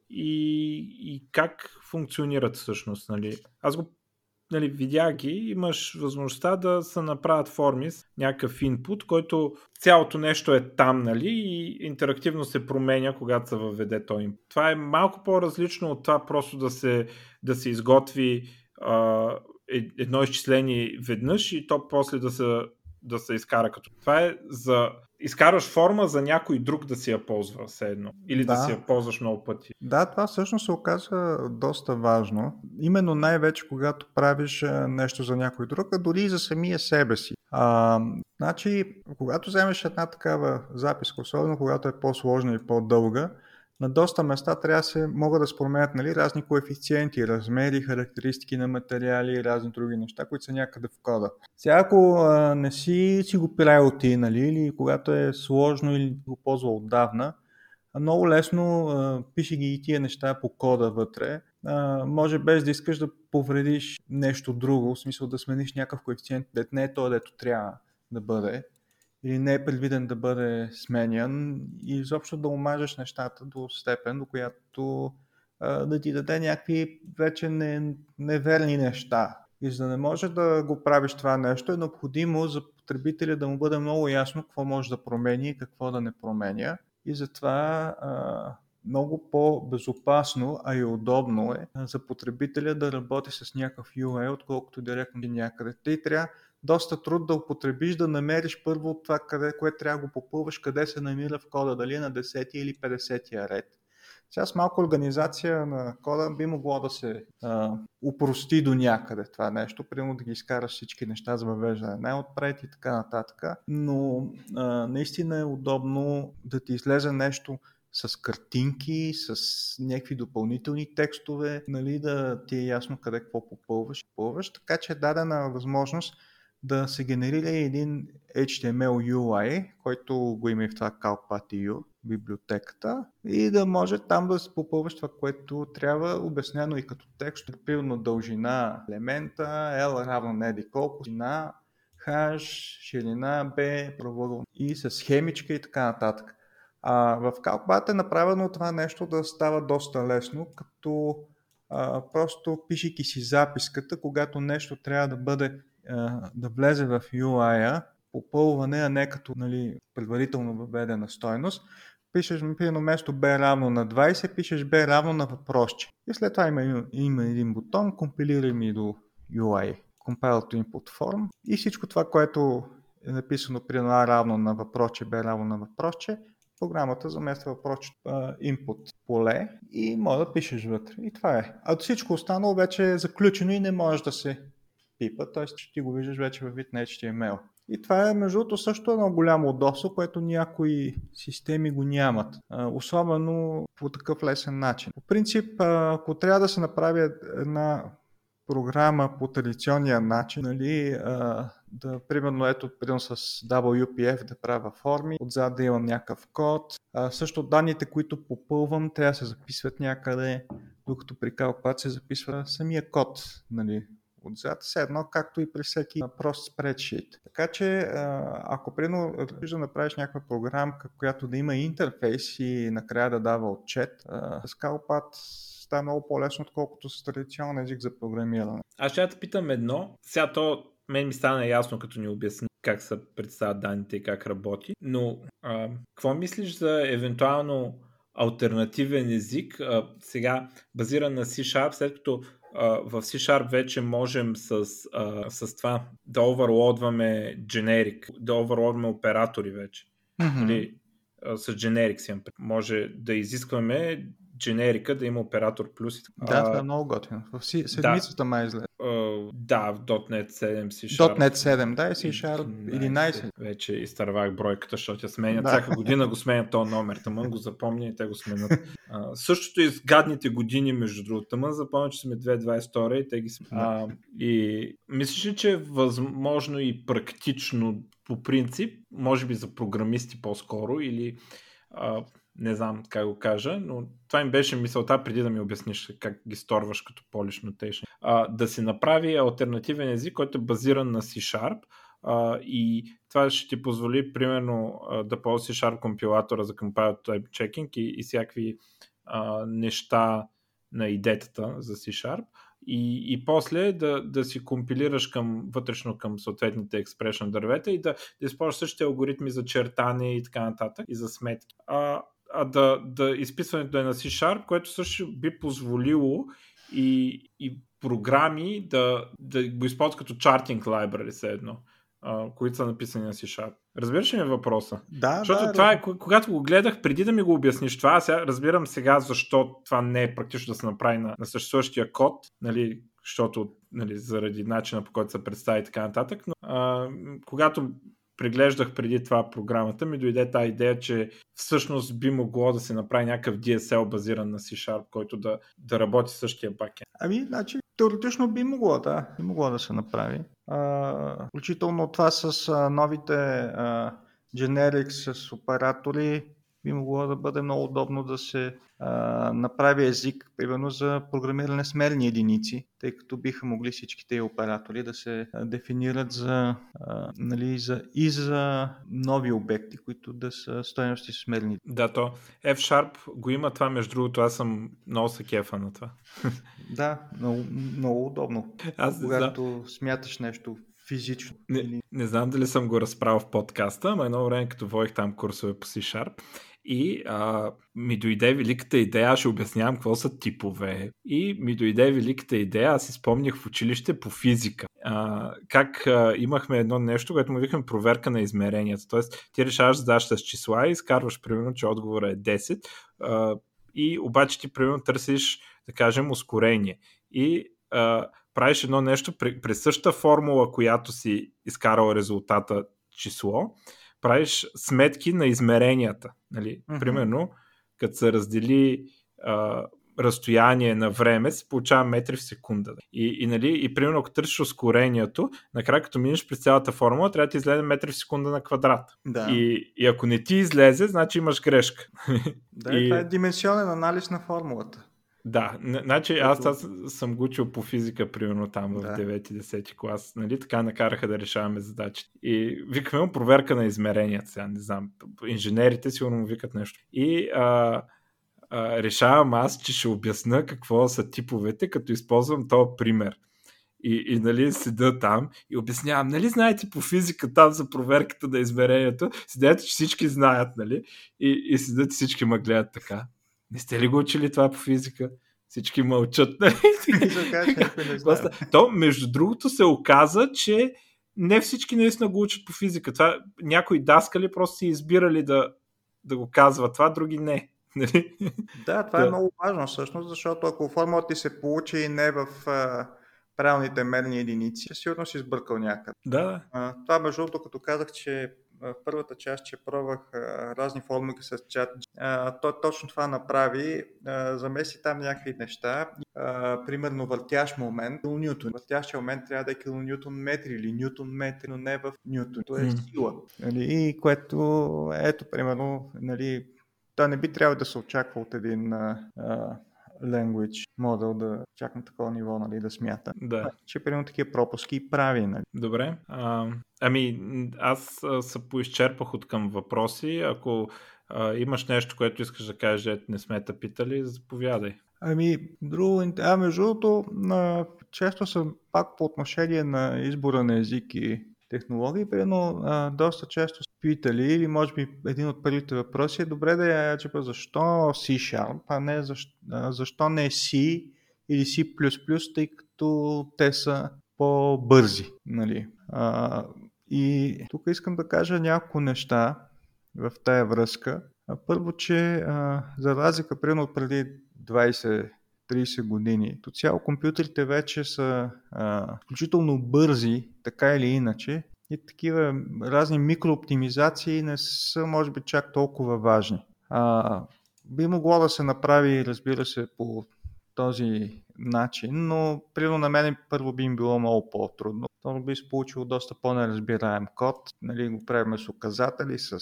и, и как функционират всъщност. Нали? Аз го нали, видях ги, имаш възможността да се направят форми с някакъв инпут, който цялото нещо е там, нали, и интерактивно се променя, когато се въведе той. Това е малко по-различно от това просто да се, да се изготви а, е, едно изчисление веднъж и то после да се да се изкара като. Това е за изкараш форма за някой друг да си я ползва все едно. Или да, да си я ползваш много пъти. Да, това всъщност се оказва доста важно. Именно най-вече когато правиш нещо за някой друг, а дори и за самия себе си. А, значи, когато вземеш една такава записка, особено когато е по-сложна и по-дълга, на доста места трябва да се могат да се променят нали, разни коефициенти, размери, характеристики на материали и разни други неща, които са някъде в кода. Сега ако а, не си, си го правил ти, нали, или когато е сложно или го ползва отдавна, много лесно а, пиши ги и тия неща по кода вътре. А, може без да искаш да повредиш нещо друго, в смисъл да смениш някакъв коефициент, дет не е то, дето трябва да бъде или не е предвиден да бъде сменян и изобщо да омажеш нещата до степен, до която да ти даде някакви вече не, неверни неща. И за да не може да го правиш това нещо, е необходимо за потребителя да му бъде много ясно какво може да промени и какво да не променя. И затова а, много по-безопасно, а и удобно е за потребителя да работи с някакъв UI, отколкото директно някъде. Тъй трябва доста труд да употребиш, да намериш първо това, къде, което трябва да го попълваш, къде се намира в кода, дали е на 10 или 50 ред. Сега с малко организация на кода би могло да се а, упрости до някъде това нещо, примерно да ги изкараш всички неща за въвеждане най-отпред и така нататък, но а, наистина е удобно да ти излезе нещо с картинки, с някакви допълнителни текстове, нали, да ти е ясно къде какво попълваш, попълваш, така че е дадена възможност да се генерира един HTML UI, който го има в това CalcPath.eu, библиотеката, и да може там да се попълваш това, което трябва, обяснено и като текст, примерно дължина елемента, L равно на еди колко, ширина, H, ширина, B, правоъгъл и с схемичка и така нататък. А в CalcPath е направено това нещо да става доста лесно, като а, просто пишейки си записката, когато нещо трябва да бъде да влезе в UI-а, попълване, а не като нали, предварително въведена стойност, пишеш, например, вместо B равно на 20, пишеш B равно на въпросче. И след това има, има един бутон, компилирай ми до UI, Compile to Input Form и всичко това, което е написано при A равно на въпросче, B равно на въпросче, програмата замества въпросче input поле и може да пишеш вътре. И това е. А всичко останало вече е заключено и не може да се пипа, т.е. че ти го виждаш вече във вид на HTML. И това е, между другото, също едно голямо удобство, което някои системи го нямат. Особено по такъв лесен начин. По принцип, ако трябва да се направи една програма по традиционния начин, нали, да, примерно, ето, примерно с WPF да правя форми, отзад да имам някакъв код. А, също данните, които попълвам, трябва да се записват някъде, докато при се записва самия код, нали, отзад, все едно както и при всеки прост спредшит. Така че, ако прино да направиш някаква програмка, която да има интерфейс и накрая да дава отчет, с CalPad става много по-лесно, отколкото с традиционен език за програмиране. Аз ще те питам едно. Сега то мен ми стана ясно, като ни обясни как се представят данните и как работи, но а, какво мислиш за евентуално альтернативен език, а, сега базиран на C-Sharp, след като в C-Sharp вече можем с, а, с това да оверлодваме generic, да оверлодваме оператори вече. Mm-hmm. Или, а, с generic може да изискваме generica да има оператор плюс. Да, това е много готино. В седмицата да. май излезе. Uh, да, в .NET 7 C-Sharp. .NET 7, да, и C-Sharp 11. Вече изтървах бройката, защото я сменят. Да. Всяка година го сменят този номер. Тъмън го запомня и те го сменят. Uh, същото и с гадните години, между другото. Тъмън запомня, че сме 2022 и те ги сменят. Uh, и мислиш ли, че е възможно и практично по принцип, може би за програмисти по-скоро или uh, не знам как го кажа, но това им беше мисълта преди да ми обясниш как ги сторваш като Polish Notation. А, да се направи альтернативен език, който е базиран на C-Sharp а, и това ще ти позволи примерно да ползваш C-Sharp компилатора за compile type checking и, и всякакви а, неща на идетата за C-Sharp и, и после да, да си компилираш към, вътрешно към съответните expression дървета и да, да използваш същите алгоритми за чертане и така нататък и за сметки. А, а да, да изписването е на C-Sharp, което също би позволило и, и програми да, да го използват като чартинг library все едно. а, които са написани на C-Sharp. Разбираш ли ми въпроса? Да, Защото да, това е, когато го гледах, преди да ми го обясниш това, сега разбирам сега защо това не е практично да се направи на, на съществуващия код, нали, защото нали, заради начина по който се представи и така нататък, но а, когато преглеждах преди това програмата, ми дойде тази идея, че всъщност би могло да се направи някакъв DSL базиран на C-Sharp, който да, да работи същия бакен. Ами, значи, теоретично би могло, да, би могло да се направи. А, включително това с новите а, generics с оператори, би могло да бъде много удобно да се а, направи език, примерно за програмиране с мерни единици, тъй като биха могли всичките оператори да се дефинират за, а, нали, за, и за нови обекти, които да са стоености с мерни. Да, то F-Sharp го има това, между другото, аз съм много се кефа на това. Да, много, много удобно. Аз когато да. смяташ нещо физично. Не, не знам дали съм го разправил в подкаста, но едно време, като водих там курсове по C-Sharp, и а, ми дойде великата идея, аз ще обяснявам какво са типове. И ми дойде великата идея, аз си спомнях в училище по физика. А, как а, имахме едно нещо, което му викаме проверка на измеренията. Тоест, ти решаваш задачата с числа и изкарваш примерно, че отговора е 10. А, и обаче ти примерно търсиш, да кажем, ускорение. И а, правиш едно нещо при, при същата формула, която си изкарал резултата число, правиш сметки на измеренията. Нали? Mm-hmm. Примерно, като се раздели а, разстояние на време, се получава метри в секунда. И, и, нали, и примерно, ако търсиш ускорението, накрая като минеш през цялата формула, трябва да ти излезе метри в секунда на квадрат. Да. И, и ако не ти излезе, значи имаш грешка. Да, и... това е дименсионен анализ на формулата. Да, значи аз, аз съм го учил по физика, примерно там в да. 9-10 клас. Нали, така накараха да решаваме задачи. И викаме проверка на измеренията. Сега не знам. Инженерите сигурно му викат нещо. И а, а, решавам аз, че ще обясна какво са типовете, като използвам този пример. И, и нали, седа там и обяснявам, нали знаете по физика там за проверката на измерението, седят, че всички знаят, нали? И, и седят всички ме гледат така. Не сте ли го учили това по физика? Всички мълчат. Нали? То, между другото, се оказа, че не всички наистина го учат по физика. Това, някои даскали просто си избирали да, да го казва това, други не. Нали? Да, това да. е много важно всъщност, защото ако формулата ти се получи и не в а, правилните мерни единици, сигурно си сбъркал някъде. Да. А, това между другото, като казах, че в първата част, че пробвах разни формули с чат, той точно това направи, замеси там някакви неща, примерно въртящ момент, килонютон. Въртящия момент трябва да е килонютон метри или нютон метри, но не в нютон. То е сила. Нали? И което, ето, примерно, нали, той не би трябвало да се очаква от един language модел да чак на такова ниво, нали, да смята. Да. Че примерно такива пропуски прави, нали. Добре. А, ами, аз се поизчерпах от към въпроси. Ако а, имаш нещо, което искаш да кажеш, не сме те питали, заповядай. Ами, друго, а между другото, често съм пак по отношение на избора на език и технологии, но доста често питали, или може би един от първите въпроси е добре да я чепа защо C-Sharp, а не защо, защо не C или C++, тъй като те са по-бързи. Нали? А, и тук искам да кажа няколко неща в тая връзка. Първо, че а, за разлика примерно преди 20 30 години. То цяло компютрите вече са а, включително бързи, така или иначе, и такива разни микрооптимизации не са, може би, чак толкова важни. А, би могло да се направи, разбира се, по този начин, но примерно на мен първо би им било много по-трудно. Второ би се получило доста по-неразбираем код. Нали, го правим с указатели, с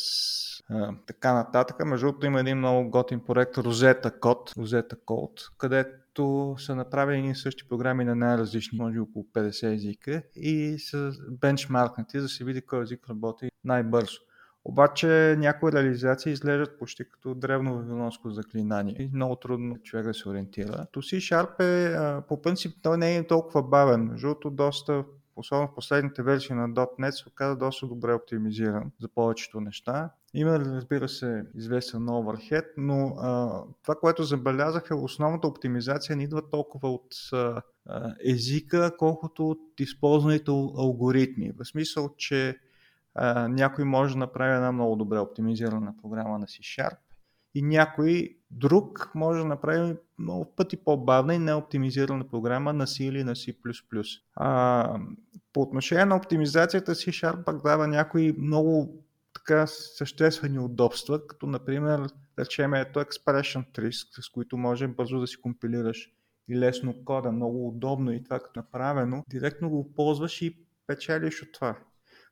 а, така нататък. Между другото има един много готин проект Rosetta код, Rosetta Code, където са направени същи програми на най-различни, може около 50 езика и са бенчмаркнати, за да се види кой език работи най-бързо. Обаче някои реализации изглеждат почти като древно вавилонско заклинание. Много трудно човек да се ориентира. То C-Sharp е, по принцип, той не е толкова бавен. Жълто доста особено в последните версии на .NET се оказа доста добре оптимизиран за повечето неща. Има, разбира се, известен overhead, но а, това, което забелязах е основната оптимизация не идва толкова от а, езика, колкото от използваните алгоритми. В смисъл, че някой може да направи една много добре оптимизирана програма на C-Sharp и някой друг може да направи много пъти по-бавна и неоптимизирана програма на C или на C++. А, по отношение на оптимизацията C-Sharp пък дава някои много така съществени удобства, като например, речем ето Expression Tree, с които може бързо да си компилираш и лесно кода, много удобно и това като направено, директно го ползваш и печелиш от това.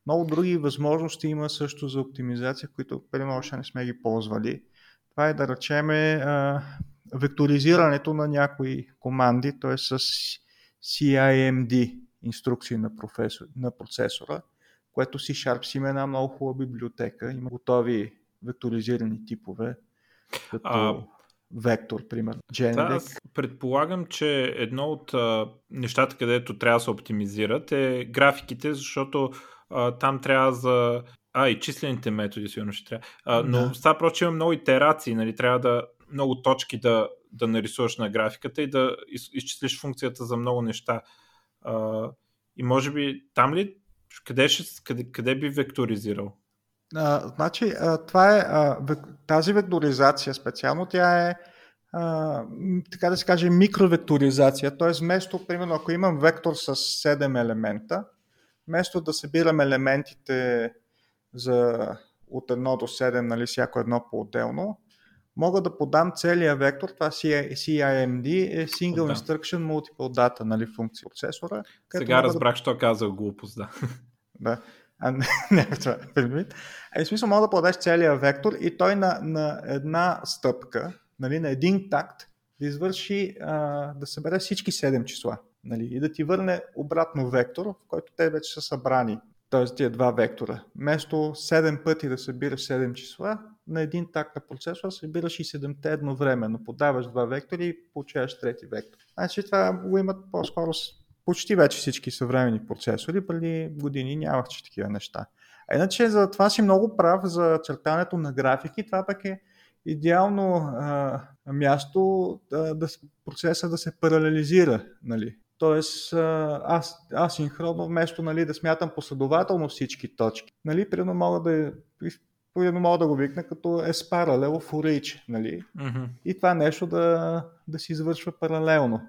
Много други възможности има също за оптимизация, които примерно още не сме ги ползвали. Това е да речеме векторизирането на някои команди, т.е. с CIMD инструкции на, професор, на процесора, което C-Sharp си има една много хубава библиотека, има готови векторизирани типове, като а, вектор, примерно. Да, аз предполагам, че едно от а, нещата, където трябва да се оптимизират е графиките, защото а, там трябва за... А, и числените методи сигурно ще трябва. А, но да. става просто, че има много итерации, нали? трябва да много точки да, да нарисуваш на графиката и да из, изчислиш функцията за много неща. А, и може би там ли, къде, ще, къде, къде би векторизирал? А, значи, а, това е, а, тази векторизация специално, тя е а, така да се каже микровекторизация, т.е. вместо, примерно, ако имам вектор с 7 елемента, вместо да събирам елементите за от 1 до 7, нали, всяко едно по-отделно, мога да подам целия вектор, това CIMD е Single да. Instruction Multiple Data, нали, функция процесора. Сега разбрах, да... що казах глупост, да. Да. А, не, не, това е предвид. Е, в смисъл, мога да подадеш целия вектор и той на, на една стъпка, нали, на един такт, да извърши, а, да събере всички 7 числа. Нали, и да ти върне обратно вектор, в който те вече са събрани. Т.е. тия два вектора. Вместо 7 пъти да събираш 7 числа, на един такт на процесора събираш и 7-те едновременно. Подаваш два вектори и получаваш трети вектор. Значи това го имат по-скоро почти вече всички съвременни процесори, преди години нямах такива неща. А иначе за това си много прав за чертането на графики, това пък е идеално а, място да, да процеса да се паралелизира. Нали. Тоест, аз, асинхронно, вместо нали, да смятам последователно всички точки, нали, примерно мога да примерно мога да го викна като S parallel for each, нали? Mm-hmm. И това нещо да, да се извършва паралелно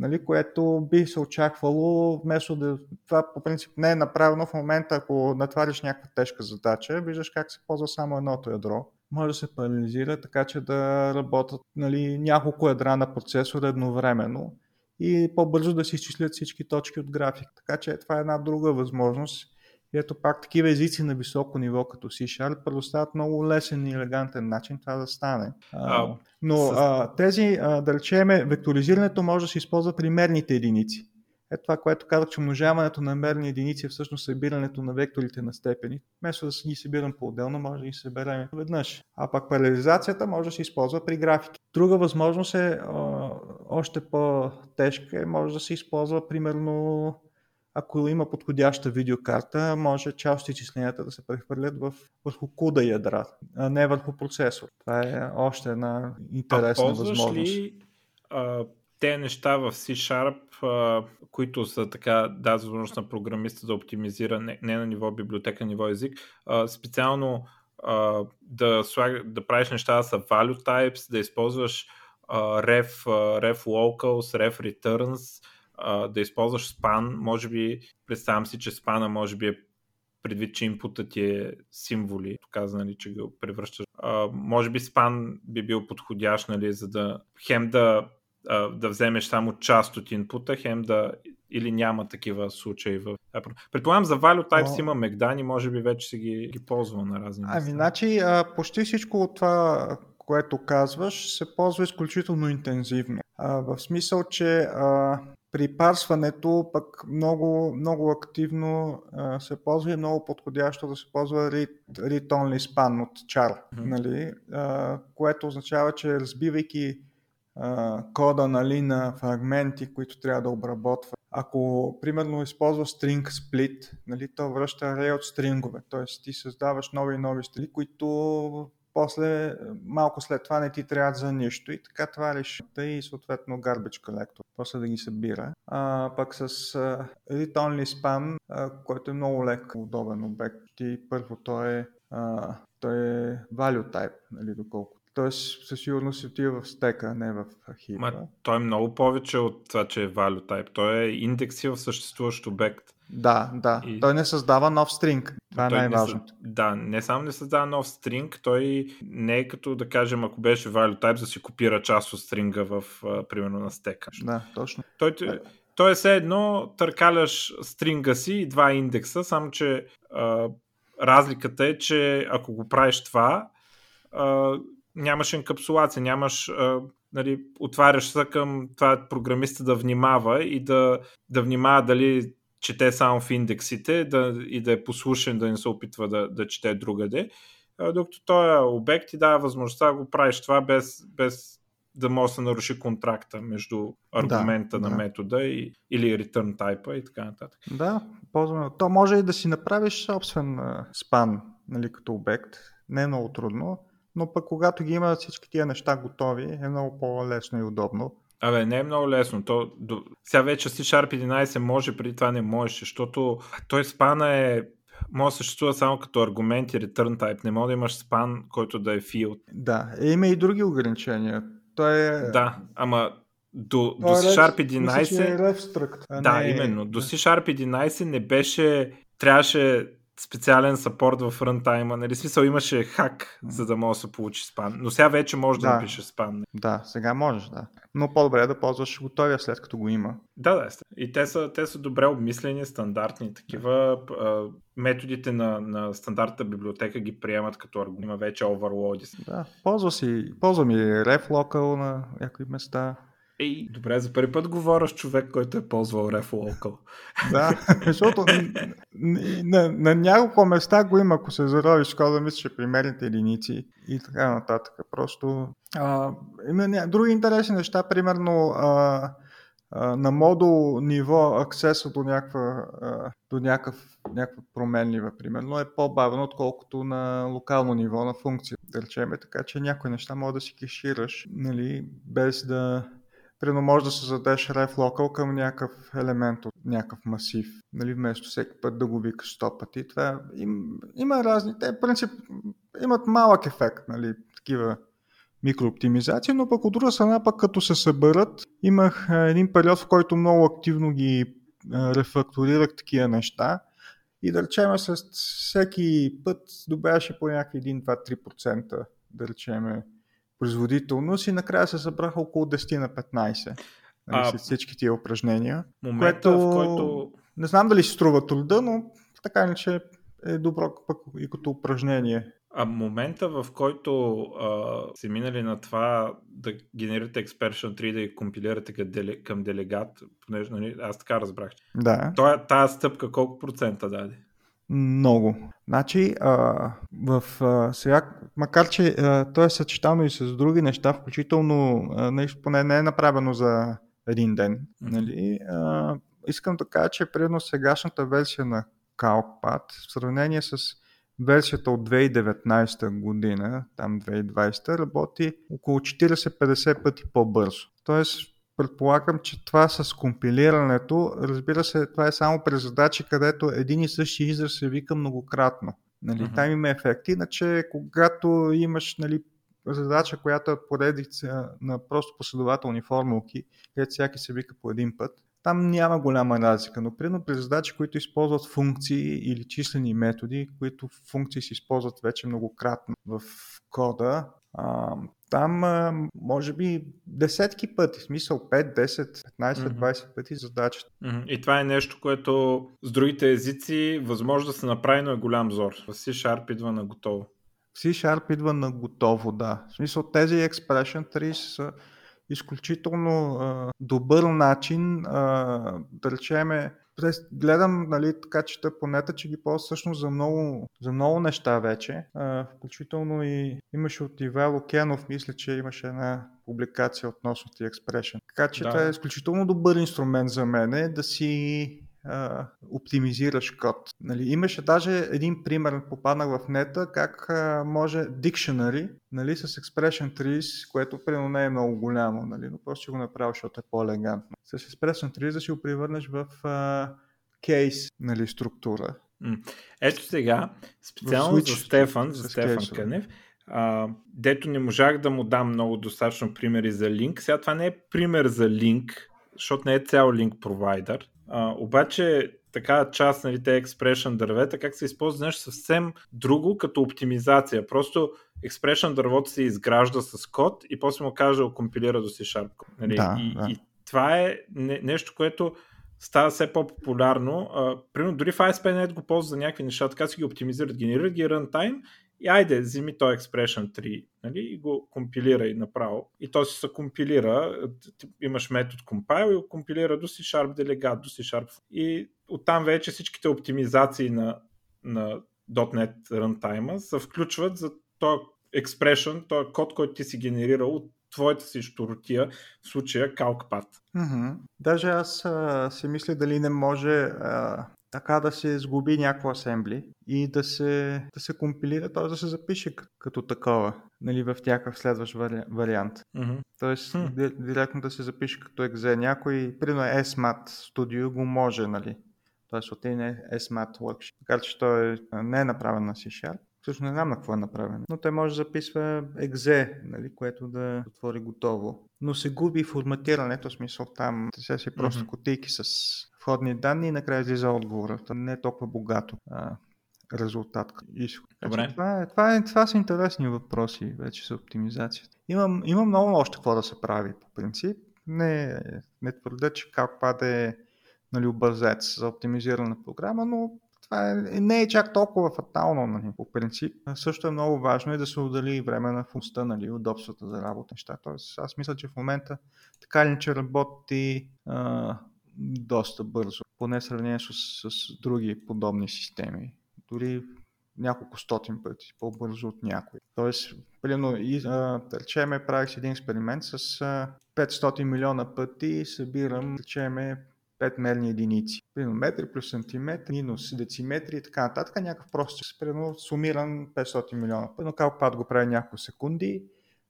нали, което би се очаквало, вместо да... Това по принцип не е направено в момента, ако натвариш някаква тежка задача, виждаш как се ползва само едното ядро. Може да се парализира така, че да работят нали, няколко ядра на процесора едновременно и по-бързо да се изчислят всички точки от график. Така че това е една друга възможност и ето пак такива езици на високо ниво, като C-Sharp, предоставят много лесен и елегантен начин това да стане. А, но с... а, тези, а, да речеме, векторизирането може да се използва при мерните единици. Ето това, което казах, че умножаването на мерни единици е всъщност събирането на векторите на степени. Вместо да ги събирам по-отделно, може да ги съберем веднъж. А пак паралелизацията може да се използва при графики. Друга възможност е а, още по-тежка, може да се използва примерно ако има подходяща видеокарта, може част от изчисленията да се прехвърлят в, върху куда ядра, а не върху процесор. Това е още една интересна а възможност. Ли, а, те неща в C-Sharp, а, които са така, да, възможност на програмиста да оптимизира не, не на ниво библиотека, ниво език, а, специално а, да, слаг, да правиш неща са value types, да използваш ref, ref locals, ref returns, да използваш спан, може би, представям си, че спана може би е предвид, че инпутът ти е символи, каза, нали, че го превръщаш. А, може би спан би бил подходящ, нали, за да хем да, а, да вземеш само част от инпута, хем да или няма такива случаи в Предполагам за Value Types Но... има Мегдани, може би вече се ги, ги ползва на разни места. Ами, значи, почти всичко от това, което казваш, се ползва изключително интензивно. А, в смисъл, че а, при парсването пък много, много активно а, се ползва и много подходящо да се ползва read, read only span от char, mm-hmm. нали? а, което означава, че разбивайки а, кода нали, на фрагменти, които трябва да обработва, ако примерно използва string split, нали, то връща array от стрингове, т.е. ти създаваш нови и нови стили, които после малко след това не ти трябва за нищо и така това решата и съответно garbage collector, после да ги събира. А, пък с uh, read only span, uh, който е много лек, удобен обект, ти първо той е, uh, той е value type, нали, доколко Тоест, със сигурност отива в стека, не в хипа. Той е много повече от това, че е value type. Той е индекси в съществуващ обект. Да, да. И... Той не създава нов стринг. Това е най-важното. Не, да, не само не създава нов стринг, той не е като да кажем, ако беше value type, да си копира част от стринга в, примерно, на стека. Да, точно. Той, той е все едно, търкаляш стринга си и два индекса, само че а, разликата е, че ако го правиш това, а, нямаш енкапсулация, нямаш, а, нали, отваряш се към това програмиста да внимава и да, да внимава дали чете само в индексите да, и да е послушен, да не се опитва да, да чете другаде. Докато този обект ти дава възможността да го правиш това без, без да може да се наруши контракта между аргумента да, на да. метода и, или return type и така нататък. Да, ползваме. То може и да си направиш собствен спан нали, като обект. Не е много трудно но пък когато ги има всички тия неща готови, е много по-лесно и удобно. Абе, не е много лесно. То, до... Сега вече C-Sharp 11 може, преди това не можеше, защото той спана е може да съществува само като аргумент и return type. Не може да имаш спан, който да е field. Да, е, има и други ограничения. Той е... Да, ама до, до C-Sharp 11... Мисля, е да, не... именно. До C-Sharp 11 не беше... Трябваше специален сапорт в рънтайма. Нали, смисъл имаше хак, за да може да се получи спан. Но сега вече може да, да напишеш спан. Да, сега можеш, да. Но по-добре е да ползваш готовия след като го има. Да, да. И те са, те са добре обмислени, стандартни. Такива а, методите на, на стандартната библиотека ги приемат като аргумент. Има вече оверлоди. Да, ползва си, ползвам и RefLocal на някои места. Ей, добре, за първи път говоря с човек, който е ползвал RefLocal. да, защото на, на, на няколко места го има, ако се заровиш кода, мисля, че примерните единици и така нататък. Просто а, има ня... други интересни неща, примерно а, а, на модул ниво аксеса до, някаква, а, до някакъв, някаква променлива, примерно, е по-бавно, отколкото на локално ниво на функция, да речеме. Така че някои неща може да си кешираш, нали, без да Примерно може да създадеш ref local към някакъв елемент от някакъв масив, нали, вместо всеки път да го викаш сто пъти. Това им, има разни, те в принцип имат малък ефект, нали, такива микрооптимизации, но пък от друга страна, пък като се съберат, имах един период, в който много активно ги рефакторирах такива неща и да речем с всеки път добавяше по някакви 1-2-3% да речеме производителност и накрая се събраха около 10 на 15 нали, а, всички тия упражнения. Момента, което, в който... Не знам дали си струва труда, но така иначе е добро пък и като упражнение. А момента, в който а, се минали на това да генерирате Expression 3 да я компилирате към, деле, към делегат, понеже нали, аз така разбрах. Да. Тази стъпка колко процента даде? Много. Значи, а, в, а, сега, макар че а, то е съчетано и с други неща, включително а, нещо поне не е направено за един ден, нали, а, искам да кажа, че примерно сегашната версия на CalcPad в сравнение с версията от 2019 година, там 2020, работи около 40-50 пъти по-бързо. Тоест, предполагам, че това с компилирането, разбира се, това е само при задачи, където един и същи израз се вика многократно. Нали, uh-huh. Там има ефект. Иначе, когато имаш нали, задача, която е поредица на просто последователни формулки, където всяки се вика по един път, там няма голяма разлика, но примерно при задачи, които използват функции или числени методи, които функции се използват вече многократно в кода, а, там а, може би десетки пъти, в смисъл 5, 10, 15, mm-hmm. 20 пъти задачата. Mm-hmm. И това е нещо, което с другите езици възможно да се направи, но е голям зор. В C-Sharp идва на готово. C-Sharp идва на готово, да. В смисъл тези expression trees са изключително а, добър начин, а, да речеме, гледам, нали, така чета понета, че ги ползва всъщност за много, за много неща вече. А, включително и имаше от Ивайло Кенов, мисля, че имаше една публикация относно ти Expression. Така че да. това е изключително добър инструмент за мен да си а, оптимизираш код. Нали, имаше даже един пример, попаднах в нета, как а, може Dictionary нали, с Expression Trees, което примерно не е много голямо, нали, но просто ще го направиш, защото е по-елегантно. С Expression Trees да си го превърнеш в а, кейс нали, структура. Ето сега, специално за Стефан, за Стефан кейсове. Кънев, а, дето не можах да му дам много достатъчно примери за линк. Сега това не е пример за линк, защото не е цял линк провайдер. А, обаче така част, нали, те expression дървета, как се използва нещо съвсем друго като оптимизация. Просто expression дървото се изгражда с код и после му каже компилира до C-Sharp. Нали? Да, и, да. и това е не, нещо, което става все по-популярно. А, примерно дори в ASP.NET го ползва за някакви неща, така си ги оптимизират, генерират ги runtime и айде, вземи той expression 3 нали, и го компилирай направо. И то си се компилира, имаш метод compile и го компилира до C-Sharp делегат, до C-Sharp. И оттам вече всичките оптимизации на, на .NET runtime се включват за този expression, този код, който ти си генерирал от твоята си щуротия, в случая CalcPad. Mm-hmm. Даже аз а, си мисля дали не може а, така да се сгуби някакво асембли и да се, да се компилира, т.е. да се запише като такова нали, в някакъв следващ вари, вариант. Mm-hmm. Тоест, mm-hmm. директно да се запише като exe. Някой, примерно SMAT Studio го може, нали? Тоест, от един SMAT Workshop. Така че той не е направен на C-Sharp. Всъщност не знам на какво е направено. Но той може да записва exe, нали, което да отвори готово. Но се губи форматирането, в смисъл там. Сега си просто mm-hmm. котейки с входни данни и накрая излиза отговора. Не е толкова богато а, резултат. Добре. Това, е, това, е, това са интересни въпроси вече за оптимизацията. Имам, имам много още какво да се прави по принцип. Не, не твърда, че как е нали, образец за оптимизирана програма, но това е, не е чак толкова фатално нали, по принцип. Също е много важно и да се отдели време на функста, нали, удобствата за работа. Неща. Тоест, аз мисля, че в момента така ли, че работи а, доста бързо, поне в сравнение с, с други подобни системи. Дори няколко стотин пъти по-бързо от някой. Тоест, примерно, речеме, правих един експеримент с а, 500 милиона пъти събирам, речеме, 5 мерни единици. Примерно метри плюс сантиметри, минус дециметри и така нататък. Някакъв просто примерно сумиран 500 милиона. Примерно Калпад го прави няколко секунди,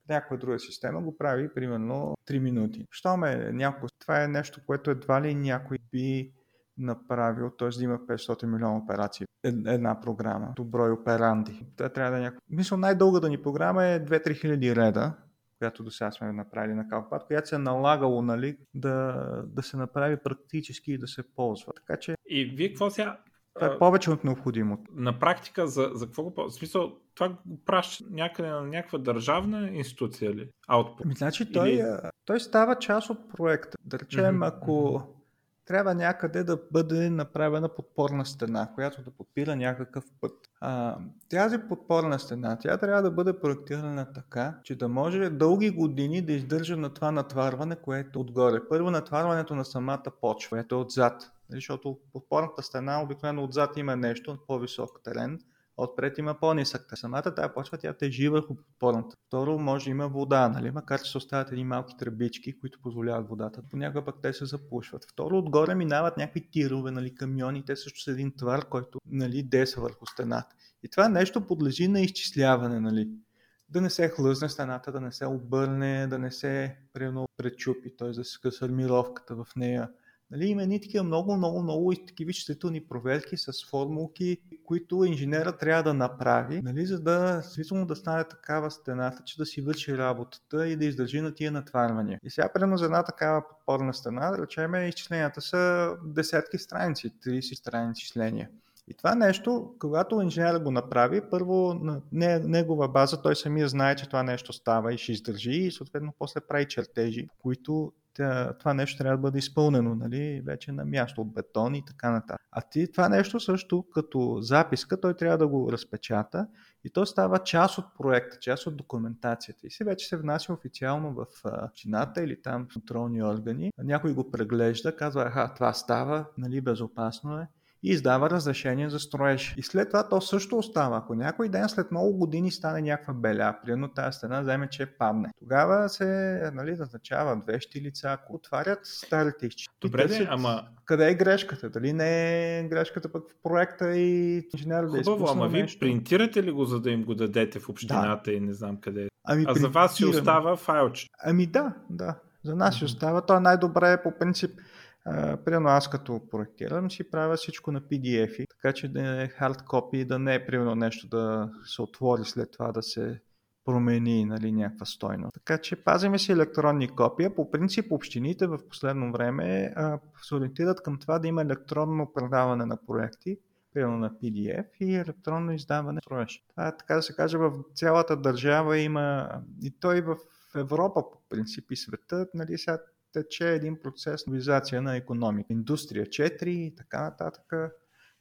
някоя друга система го прави примерно 3 минути. Що ме няколко? Това е нещо, което едва ли някой би направил, т.е. да има 500 милиона операции. Една програма, доброй операнди. Тя трябва да е някакво. Мисля, най-дългата ни програма е 2-3 хиляди реда, която до сега сме направили на Калпад, която се е налагало нали, да, да се направи практически и да се ползва. Така че... И вие какво сега това е повече от необходимо. На практика, за, за какво го В смисъл, това го праща някъде на някаква държавна институция ли? Output? Ми, значи той, Или... той става част от проекта. Да речем, mm-hmm. ако трябва някъде да бъде направена подпорна стена, която да подпира някакъв път. А, тази подпорна стена, тя трябва да бъде проектирана така, че да може дълги години да издържа на това натварване, което е отгоре. Първо натварването на самата почва, което е отзад. Защото подпорната стена обикновено отзад има нещо, по-висок терен, отпред има по-нисък. Самата тази почва тя тежи върху подпорната. Второ, може има вода, нали? макар че се оставят едни малки тръбички, които позволяват водата. Понякога пък те се запушват. Второ, отгоре минават някакви тирове, нали, камиони, те също са един твар, който нали, деса върху стената. И това нещо подлежи на изчисляване. Нали? да не се хлъзне стената, да не се обърне, да не се пречупи, т.е. да се скъса армировката в нея, Нали, има едни такива много, много, много такива чувствителни проверки с формулки, които инженера трябва да направи, нали, за да, да стане такава стената, че да си върши работата и да издържи на тия натварвания. И сега, примерно, за една такава подпорна стена, да речем, изчисленията са десетки страници, 30 страници изчисления. И това нещо, когато инженер го направи, първо на негова база той самия знае, че това нещо става и ще издържи и съответно после прави чертежи, които това нещо трябва да бъде изпълнено, нали, вече на място от бетон и така нататък. А ти това нещо също като записка, той трябва да го разпечата и то става част от проекта, част от документацията. И се вече се внася официално в чината или там в контролни органи. Някой го преглежда, казва, аха, това става, нали, безопасно е и издава разрешение за строеж. И след това то също остава. Ако някой ден след много години стане някаква беля, примерно тази стена вземе, че падне, тогава се нали, назначават вещи лица, ако отварят старите изчисления. Добре, де, ама... Къде е грешката? Дали не е грешката пък в проекта и инженер да е Хубаво, ама вие принтирате ли го, за да им го дадете в общината да. и не знам къде? Ами, а за вас си остава файлче? Ами да, да. За нас си остава. То е най-добре по принцип. Примерно аз като проектирам си правя всичко на PDF, така че да е hard copy, да не е примерно нещо да се отвори след това да се промени нали, някаква стойност. Така че пазиме си електронни копия. По принцип общините в последно време а, се ориентират към това да има електронно предаване на проекти, примерно на PDF и електронно издаване. Това така да се каже в цялата държава има и той в Европа по принцип и света, нали, сега тече един процес на на економика. Индустрия 4 и така нататък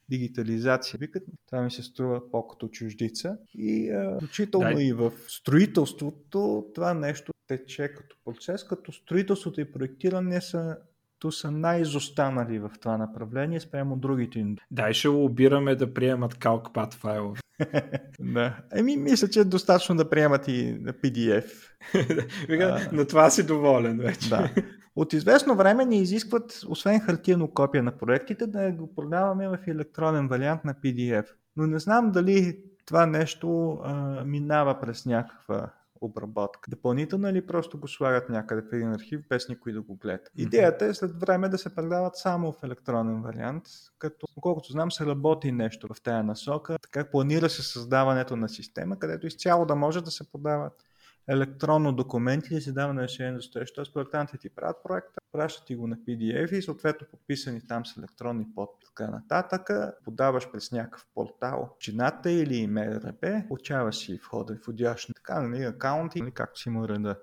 дигитализация. Викат, това ми се струва по-като чуждица. И включително да. и в строителството това нещо тече като процес, като строителството и проектиране са то са най-изостанали в това направление спрямо другите индустрии. Дай ще лобираме да приемат CalcPad файлове. да. Еми, мисля, че е достатъчно да приемат и на PDF. а... На това си доволен вече. да. От известно време ни изискват, освен хартиено копия на проектите, да го продаваме в електронен вариант на PDF. Но не знам дали това нещо а, минава през някаква обработка. Допълнително или просто го слагат някъде в един архив, без никой да го гледа. Идеята е след време да се предават само в електронен вариант, като, колкото знам, се работи нещо в тая насока. Така планира се създаването на система, където изцяло да може да се подават електронно документи и се дава на решение за строеж. Тоест проектантите ти правят проекта, пращат ти го на PDF и съответно подписани там с електронни подписи. Така нататък подаваш през някакъв портал, чината или МРБ, получаваш си входа и входящ така, нали, акаунти или както си му реда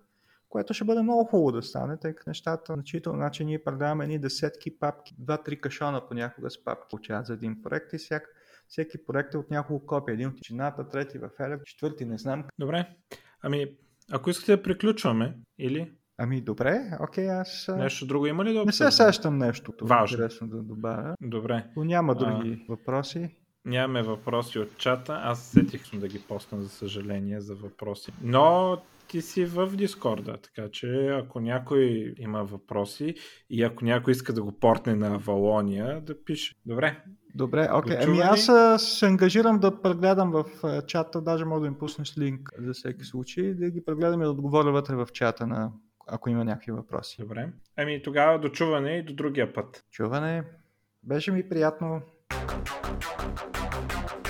което ще бъде много хубаво да стане, тъй като нещата значително, значи ние предаваме едни десетки папки, два-три кашона понякога с папки получават за един проект и всяк, всеки проект е от няколко копия. Един от чината, трети в Елек, четвърти не знам. Добре. Ами, ако искате да приключваме, или? Ами добре, окей, аз... Нещо друго има ли да Не се сещам нещо това Важно. интересно да добавя. Добре. Но няма други а... въпроси. Нямаме въпроси от чата. Аз сетих да ги постна, за съжаление, за въпроси. Но ти си в Дискорда, така че ако някой има въпроси и ако някой иска да го портне на Валония, да пише. Добре. Добре, окей. Okay. Ами аз се ангажирам да прегледам в чата, даже мога да им пуснеш линк за всеки случай, да ги прегледам и да отговоря вътре в чата на ако има някакви въпроси. Добре. Ами тогава до чуване и до другия път. Чуване. Беше ми приятно. Musik